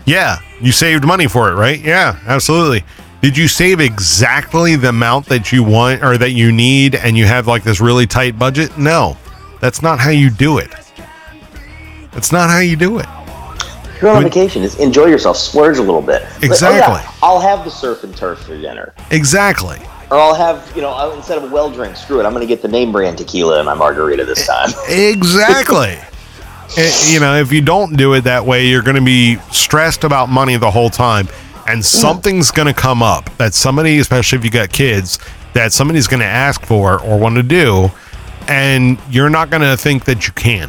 Yeah, you saved money for it, right? Yeah, absolutely. Did you save exactly the amount that you want or that you need and you have like this really tight budget? No. That's not how you do it. That's not how you do it. You're on vacation, just enjoy yourself. Splurge a little bit. Like, oh, Exactly. yeah, I'll have the surf and turf for dinner. Exactly. Or I'll have, you know, I'll- instead of a well drink, screw it. I'm going to get the name brand tequila in my margarita this time. *laughs* Exactly. Eh, you know, if you don't do it that way, you're going to be stressed about money the whole time. And something's going to come up that somebody, especially if you got kids, that somebody's going to ask for or want to do. And you're not going to think that you can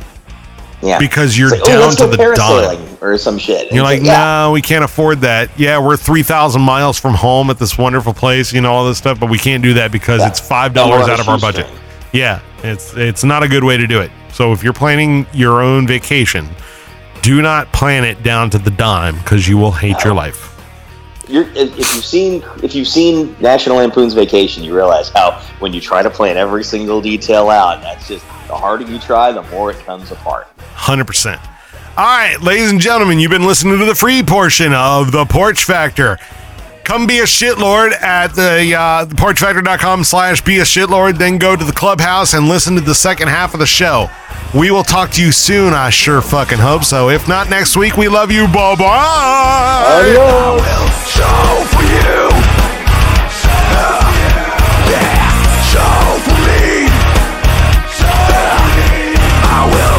Yeah. because you're like, down to the dime. or some shit. And You're it's like, no, we can't afford that. Yeah, we're 3,000 miles from home at this wonderful place, you know, all this stuff, but we can't do that because Yeah. it's $5 And we're on out of our budget. shoestring. Yeah, it's it's not a good way to do it. So if you're planning your own vacation, do not plan it down to the dime because you will hate your life. You're, if you've seen if you've seen National Lampoon's Vacation, you realize how when you try to plan every single detail out, that's just the harder you try, the more it comes apart. 100%. All right, ladies and gentlemen, you've been listening to the free portion of The Porch Factor. Come be a shitlord at the uh, porchfactor.com slash be a shitlord. Then go to the clubhouse and listen to the second half of the show. We will talk to you soon. I sure fucking hope so. If not next week, we love you. Bye bye. I will